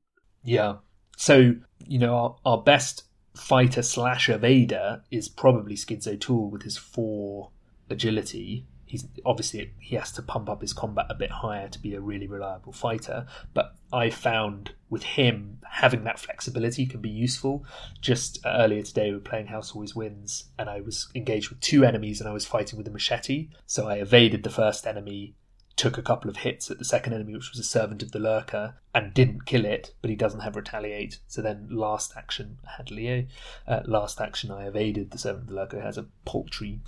Yeah. So, you know, our, our best fighter slash evader is probably Skids O'Toole with his four agility. He's obviously he has to pump up his combat a bit higher to be a really reliable fighter. But I found with him having that flexibility can be useful. Just uh, earlier today we were playing House Always Wins, and I was engaged with two enemies, and I was fighting with a machete. So I evaded the first enemy, took a couple of hits at the second enemy, which was a servant of the lurker, and didn't kill it, but he doesn't have retaliate. So then, last action, had Leo. Uh, last action, I evaded the servant of the lurker, has a paltry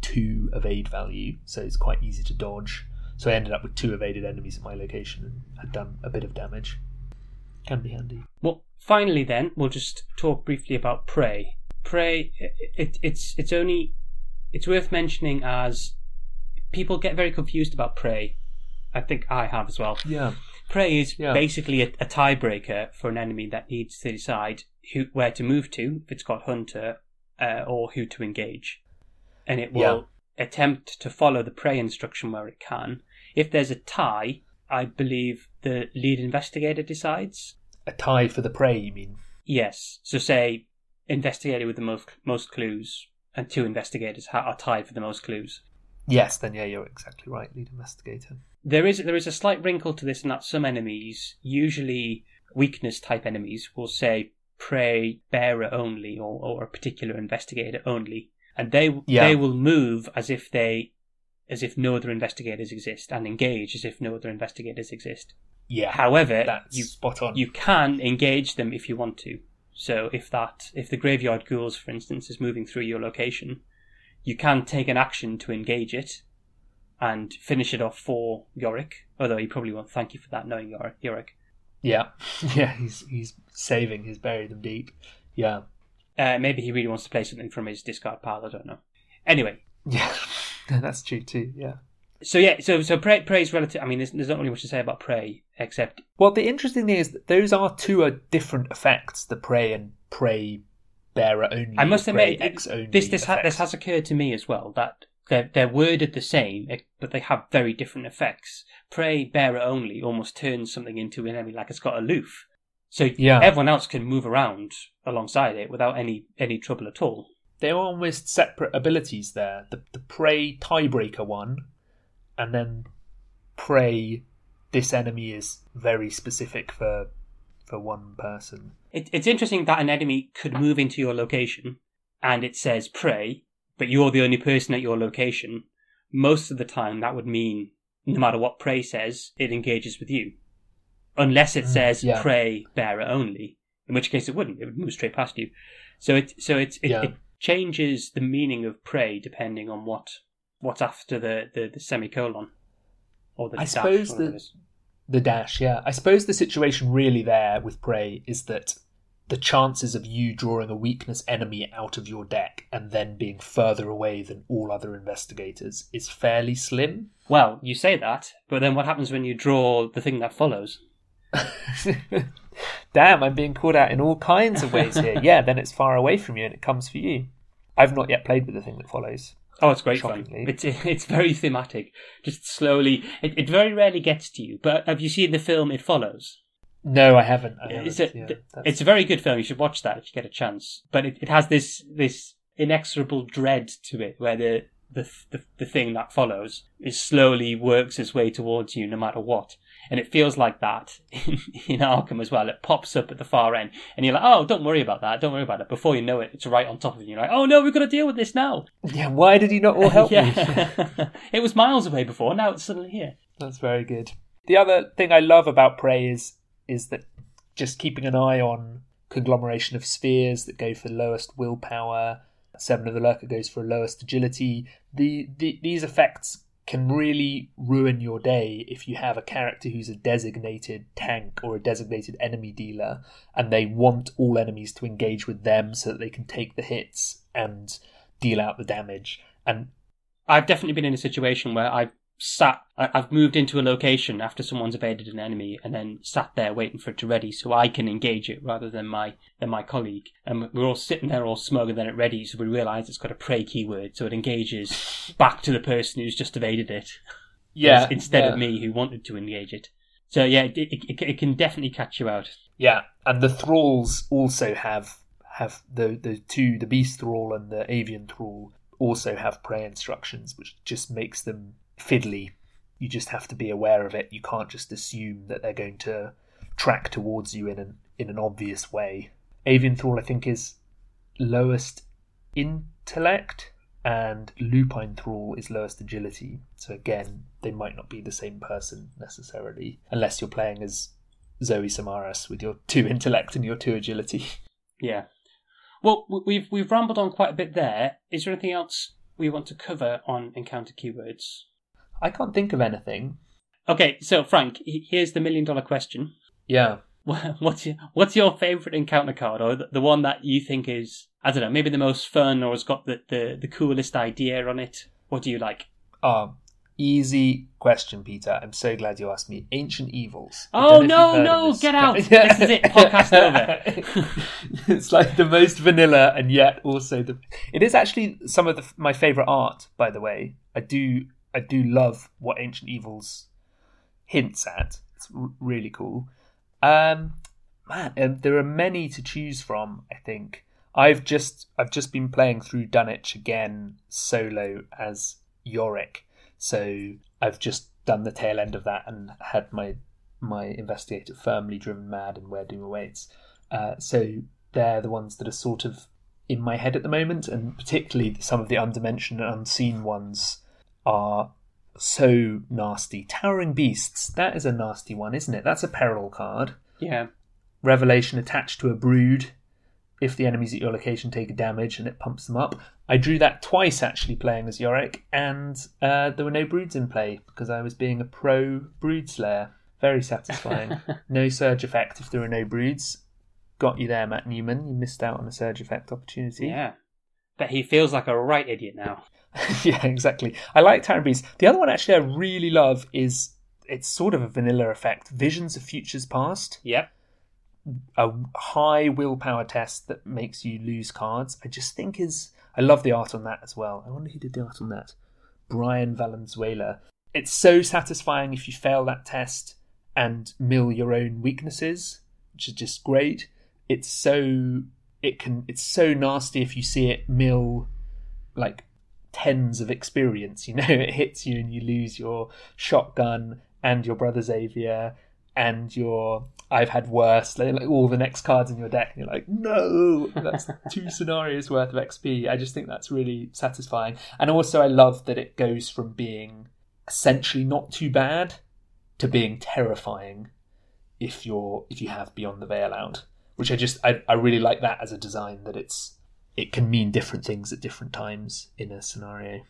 two evade value, so it's quite easy to dodge. So I ended up with two evaded enemies at my location and had done a bit of damage. Can be handy. Well, finally, then we'll just talk briefly about prey. Prey, it, it, it's it's only it's worth mentioning as people get very confused about prey. I think I have as well. Yeah. Prey is Yeah. basically a, a tiebreaker for an enemy that needs to decide who where to move to if it's got hunter uh, or who to engage, and it will attempt to follow the prey instruction where it can. If there's a tie, I believe the lead investigator decides. A tie for the prey, you mean? Yes. So say investigator with the most most clues and two investigators are tied for the most clues. Yes, then yeah, you're exactly right, lead investigator. There is there is a slight wrinkle to this in that some enemies, usually weakness type enemies, will say prey bearer only or, or a particular investigator only, and they Yeah. they will move as if they as if no other investigators exist and engage as if no other investigators exist. Yeah, However, that's you spot on. you can engage them if you want to. So if that if the graveyard ghouls, for instance, is moving through your location, you can take an action to engage it and finish it off for Yorick. Although he probably won't thank you for that, knowing Yorick. Yorick. Yeah, yeah, he's he's saving. He's buried them deep. Yeah, Uh, maybe he really wants to play something from his discard pile. I don't know. Anyway, yeah, that's true too. Yeah. so yeah, so so prey prey is relative. I mean, there's, there's not really much to say about prey except Well, the interesting thing is that those are two uh, different effects: the prey and prey bearer only. I must admit, this this ha- this has occurred to me as well that they're they're worded the same, eh, but they have very different effects. Prey bearer only almost turns something into an enemy like it's got aloof, so Yeah. everyone else can move around alongside it without any any trouble at all. They're almost separate abilities there. The the prey tiebreaker one, and then prey. This enemy is very specific for for one person. It, it's interesting that an enemy could move into your location and it says prey, but you're the only person at your location. Most of the time, that would mean no matter what prey says, it engages with you. Unless it Mm, says yeah. prey bearer only, in which case it wouldn't. It would move straight past you. So it so it's it, Yeah. it changes the meaning of prey depending on what what's after the, the, the semicolon or the I dash, suppose the- The dash, yeah. I suppose the situation really there with Prey is that the chances of you drawing a weakness enemy out of your deck and then being further away than all other investigators is fairly slim. Well, you say that, but then what happens when you draw the thing that follows? Damn, I'm being called out in all kinds of ways here. Yeah, then it's far away from you and it comes for you. I've not yet played with the thing that follows. Oh, it's great fun. It's it's very thematic. Just slowly, it, it very rarely gets to you. But have you seen the film It Follows? No, I haven't. I It's haven't. a, yeah, it's a very good film. You should watch that if you get a chance. But it, it has this this inexorable dread to it, where the, the the the thing that follows is slowly works its way towards you, no matter what. And it feels like that in, in Arkham as well. It pops up at the far end, and you're like, "Oh, don't worry about that. Don't worry about it." Before you know it, it's right on top of you. You're like, "Oh no, we've got to deal with this now." yeah, why did you not all help me? yeah, it was miles away before. Now it's suddenly here. That's very good. The other thing I love about Prey is is that just keeping an eye on conglomeration of spheres that go for lowest willpower. Servant of the Lurker goes for lowest agility. The, the these effects can really ruin your day if you have a character who's a designated tank or a designated enemy dealer and they want all enemies to engage with them so that they can take the hits and deal out the damage. And I've definitely been in a situation where I've sat, I've moved into a location after someone's evaded an enemy, and then sat there waiting for it to ready, so I can engage it rather than my than my colleague. And we're all sitting there all smug, and then it ready, so we realise it's got a prey keyword, so it engages back to the person who's just evaded it, Yeah. instead yeah. of me who wanted to engage it. So yeah, it, it, it, it can definitely catch you out. Yeah, and the thralls also have have the the two the beast thrall and the avian thrall also have prey instructions, which just makes them fiddly. You just have to be aware of it. You can't just assume that they're going to track towards you in an in an obvious way. Avian thrall, I think, is lowest intellect, and lupine thrall is lowest agility. So again, they might not be the same person necessarily, unless you're playing as Zoe Samaras with your two intellect and your two agility. Yeah. Well, we've we've rambled on quite a bit there. Is there anything else we want to cover on encounter keywords? I can't think of anything. Okay, so Frank, here's the million dollar question. Yeah. What's your what's your favorite encounter card, or the, the one that you think is I don't know, maybe the most fun, or has got the, the, the coolest idea on it? What do you like? Ah, easy question, Peter. I'm so glad you asked me. Ancient Evils. Oh, don't know if no, you've heard of no, get out. This is it, podcast over. it's like the most vanilla and yet also the. It is actually some of the, my favorite art, by the way. I do I do love what Ancient Evils hints at. It's r- really cool. Um, man, um, there are many to choose from. I think I've just I've just been playing through Dunwich again solo as Yorick, so I've just done the tail end of that and had my my investigator firmly driven mad and where doom awaits. Uh, so they're the ones that are sort of in my head at the moment, and particularly some of the undimensioned and unseen ones are so nasty. Towering Beasts, that is a nasty one, isn't it? That's a peril card. Yeah. Revelation attached to a brood. If the enemies at your location take damage and it pumps them up. I drew that twice actually playing as Yorick, and uh, there were no broods in play because I was being a pro brood slayer. Very satisfying. no surge effect if there are no broods. Got you there, Matt Newman. You missed out on a surge effect opportunity. Yeah. But he feels like a right idiot now. yeah, exactly. I like Beast. The other one actually I really love is it's sort of a vanilla effect. Visions of Futures Past. Yep. A high willpower test that makes you lose cards. I just think is I love the art on that as well. I wonder who did the art on that. Brian Valenzuela. It's so satisfying if you fail that test and mill your own weaknesses, which is just great. It's so it can it's so nasty if you see it mill like tens of experience. You know, it hits you and you lose your shotgun and your brother Xavier and your I've had worse, like, like all the next cards in your deck, and you're like, no, that's two scenarios worth of XP. I just think that's really satisfying. And also, I love that it goes from being essentially not too bad to being terrifying if you're if you have Beyond the Veil out, which I just I, I really like that as a design that it's it can mean different things at different times in a scenario.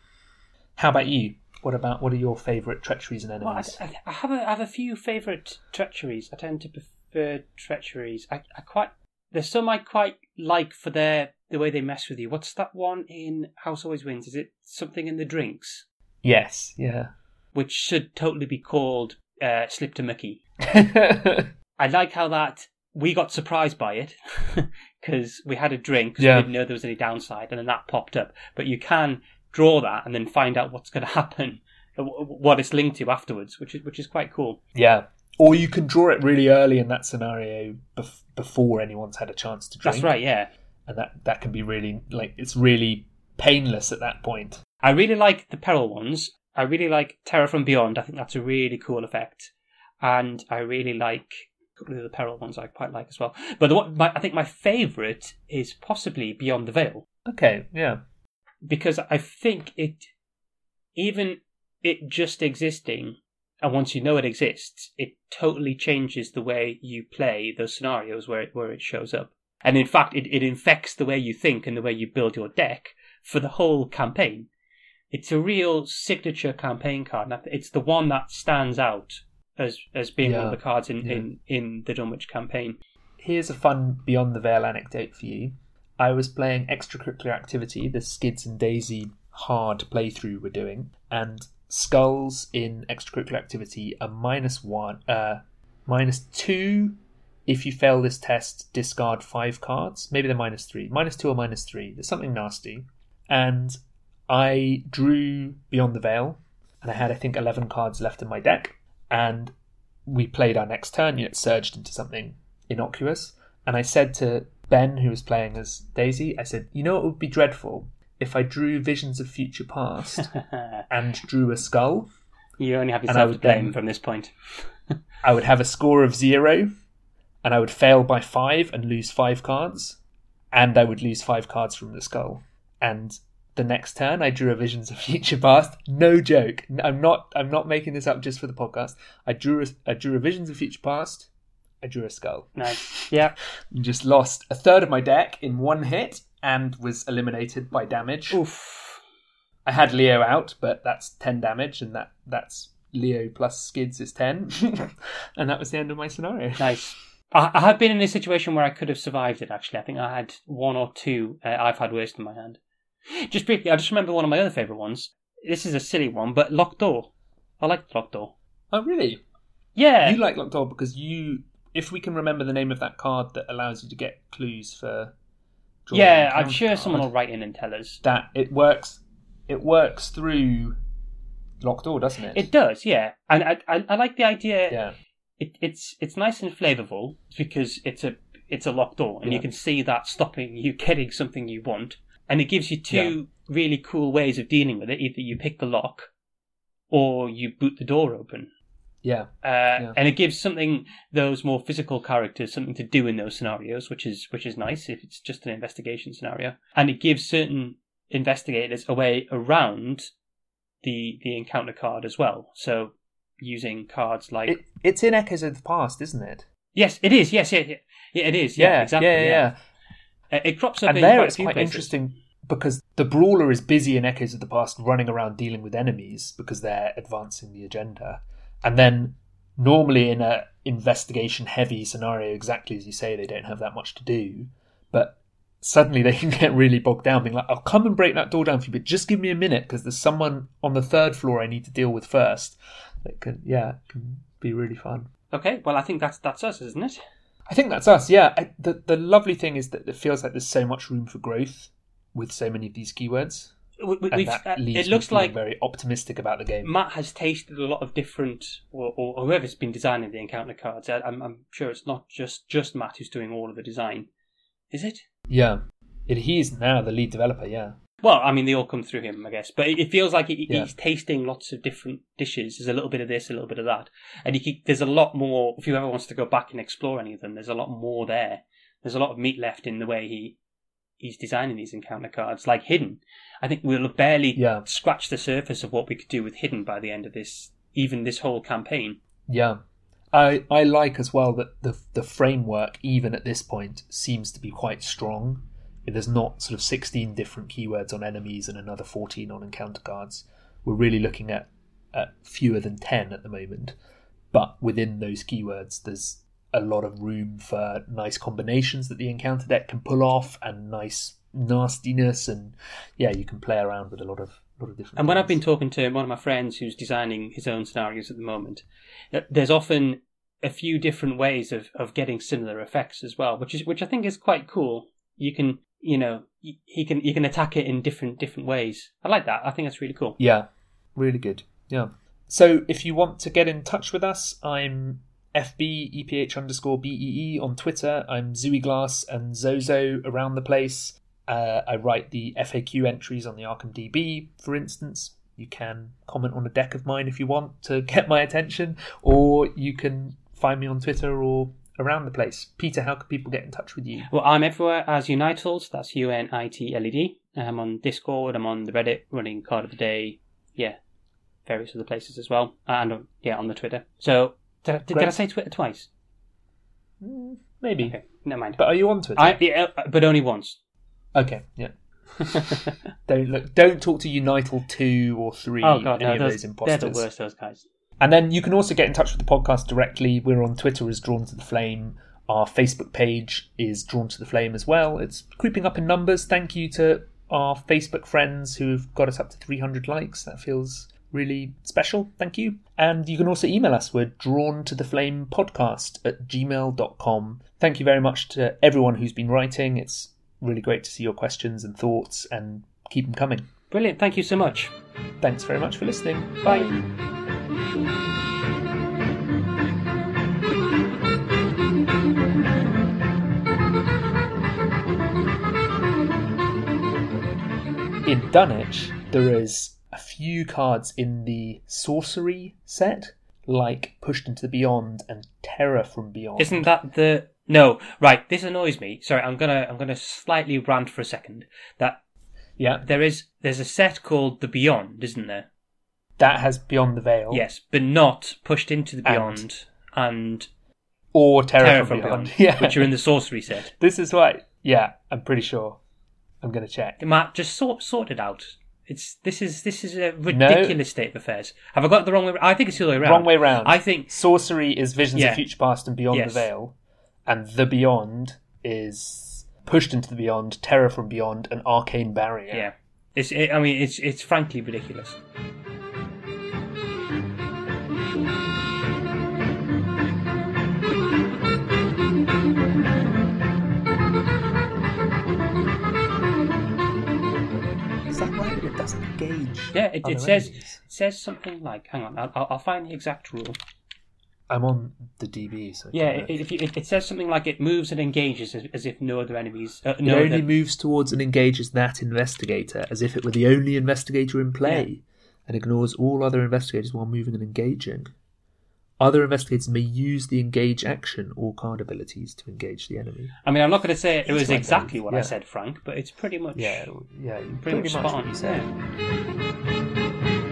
How about you? What about what are your favourite treacheries and Well, enemies? I, I have a, I have a few favourite treacheries. I tend to prefer treacheries. I, I quite there's some I quite like for their the way they mess with you. What's that one in House Always Wins? Is it something in the drinks, yes, yeah. which should totally be called uh, Slip to Mickey? I like how that we got surprised by it because we had a drink Yeah. we didn't know there was any downside, and then that popped up. But you can draw that and then find out what's going to happen, uh, what it's linked to afterwards, which is which is quite cool. yeah. Or you can draw it really early in that scenario bef- before anyone's had a chance to drink. That's right, yeah. And that, that can be really, like, it's really painless at that point. I really like the peril ones. I really like Terror from Beyond. I think that's a really cool effect, and I really like couple of the peril ones. I quite like as well. But the one, my, I think my favourite is possibly Beyond the Veil. Okay, yeah. because I think it, even it just existing, and once you know it exists, it totally changes the way you play those scenarios where it, where it shows up. And in fact, it, it infects the way you think and the way you build your deck for the whole campaign. It's a real signature campaign card. and It's the one that stands out as as being one of the cards in, yeah. in, in the Dunwich campaign. Here's a fun Beyond the Veil anecdote for you. I was playing extracurricular activity, the Skids and Daisy hard playthrough we're doing, and skulls in extracurricular activity are minus one, uh, minus two. If you fail this test, discard five cards. Maybe they're minus three, minus two or minus three. There's something nasty. And I drew Beyond the Veil, and I had I think eleven cards left in my deck. And we played our next turn. Know, it surged into something innocuous. And I said to Ben, who was playing as Daisy, I said, "You know what would be dreadful if I drew Visions of Future Past and drew a skull. you only have yourself to blame then- from this point. I would have a score of zero, and I would fail by five and lose five cards, and I would lose five cards from the skull. And the next turn, I drew a Visions of Future Past. No joke. I'm not. I'm not making this up just for the podcast. I drew. A, I drew a Visions of Future Past. I drew a skull. Nice. Yeah. just lost a third of my deck in one hit and was eliminated by damage. Oof. I had Leo out, but that's ten damage, and that that's Leo plus skids is ten, and that was the end of my scenario. Nice. I, I have been in a situation where I could have survived it. Actually, I think I had one or two. Uh, I've had worse in my hand. Just briefly, I just remember one of my other favourite ones. This is a silly one, but locked door. I like locked door. Oh, really? Yeah, You like Locked Door because you, if we can remember the name of that card that allows you to get clues for. drawing yeah. I'm sure card, someone will write in and tell us. that it works. It works through Locked Door, doesn't it? It does, yeah. And I, I, I like the idea. Yeah. It, it's it's nice and flavourful because it's a it's a locked door, and you can see that stopping you getting something you want, and it gives you two really cool ways of dealing with it. Either you pick the lock, or you boot the door open. Yeah. Uh, and it gives something those more physical characters something to do in those scenarios, which is which is nice if it's just an investigation scenario, and it gives certain investigators a way around the the encounter card as well. So using cards like It, it's in Echoes of the Past, isn't it? yes, it is yes yeah, yeah, yeah it is yeah, exactly yeah, yeah. It crops up And there it's quite places. interesting because the brawler is busy in Echoes of the Past running around dealing with enemies because they're advancing the agenda. And then normally in a investigation heavy scenario, exactly as you say, they don't have that much to do. But suddenly they can get really bogged down, being like, I'll come and break that door down for you, but just give me a minute because there's someone on the third floor I need to deal with first. It can, yeah, it can be really fun. Okay, well I think that's that's us, isn't it? I think that's us. Yeah. I, the the lovely thing is that it feels like there's so much room for growth with so many of these keywords, We, we, that uh, it looks like very optimistic about the game. Matt has tasted a lot of different, or, or whoever's been designing the encounter cards. I, I'm, I'm sure it's not just just Matt who's doing all of the design, is it? Yeah, it, is now the lead developer. Yeah, Well, I mean, they all come through him, I guess. But it, it feels like he, Yeah. he's tasting lots of different dishes. There's a little bit of this, a little bit of that, and he, there's a lot more. If whoever wants to go back and explore any of them, there's a lot more there. There's a lot of meat left in the way he he's designing these encounter cards. Like hidden, I think we'll have barely Yeah. scratched the surface of what we could do with hidden by the end of this, even this whole campaign. yeah. I I like as well that the the framework, even at this point, seems to be quite strong. There's not sort of 16 different keywords on enemies and another 14 on encounter cards. We're really looking at, at fewer than 10 at the moment. But within those keywords, there's a lot of room for nice combinations that the encounter deck can pull off and nice nastiness. And yeah, you can play around with a lot of lot of different. And when I've been talking to one of my friends who's designing his own scenarios at the moment, there's often a few different ways of, of getting similar effects as well, which is which I think is quite cool. You can you know he can you can attack it in different different ways. I like that. I think that's really cool. Yeah, really good. Yeah. So if you want to get in touch with us, I'm FB EPH underscore BEE on Twitter. I'm Zooey Glass and Zozo around the place. Uh, I write the FAQ entries on the Arkham DB, for instance. You can comment on a deck of mine if you want to get my attention, or you can find me on Twitter or around the place. Peter, how can people get in touch with you? Well, I'm everywhere as Unitled. That's U N I T L E D. I'm on Discord. I'm on the Reddit, running card of the day. Yeah, various other places as well, and um, yeah, on the Twitter. So did, I- did, did I say Twitter twice? Mm, Maybe. Okay, never mind. But are you on Twitter? I, yeah, uh, but only once. Okay, yeah. Don't look. Don't talk to Unital two or three. oh god, any no, of those, those they're the worst. Those guys. And then you can also get in touch with the podcast directly. We're on Twitter as Drawn to the Flame. Our Facebook page is Drawn to the Flame as well. It's creeping up in numbers. Thank you to our Facebook friends who've got us up to 300 likes. That feels really special. Thank you. And you can also email us. We're drawn to the flame podcast at gmail.com. Thank you very much to everyone who's been writing. It's really great to see your questions and thoughts and keep them coming. Brilliant. Thank you so much. Thanks very much for listening. Bye. In Dunwich, there is a few cards in the sorcery set, like Pushed into the Beyond and Terror from Beyond. Isn't that the no? Right. This annoys me. Sorry, I'm gonna I'm gonna slightly rant for a second. That yeah, there is there's a set called the Beyond, isn't there? That has Beyond the Veil. Yes, but not pushed into the Beyond and, Or Terror, Terror from, from Beyond. Beyond, Yeah. which are in the sorcery set. This is right. Yeah, I'm pretty sure. I'm going to check. Matt, just sort sort it out. It's this is this is a ridiculous state of affairs. Have I got the wrong way? I think it's the other way around. Wrong way round. I think Sorcery is Visions Yeah. of Future Past and Beyond Yes. the Veil, and The Beyond is Pushed into the Beyond, Terror from Beyond, an Arcane Barrier. yeah. It's it, I mean it's it's frankly ridiculous. Yeah, it, it says it says something like hang on, I'll, I'll find the exact rule. I'm on the DB, so Yeah, it, it, it says something like it moves and engages as, as if no other enemies. Uh, It only other- moves towards and engages that investigator as if it were the only investigator in play, and ignores all other investigators while moving and engaging. Other investigators may use the engage action or card abilities to engage the enemy. I mean, I'm not going to say it was like exactly that, what yeah. I said, Frank, but it's pretty much Yeah, yeah, pretty, much spot what on. you said. yeah.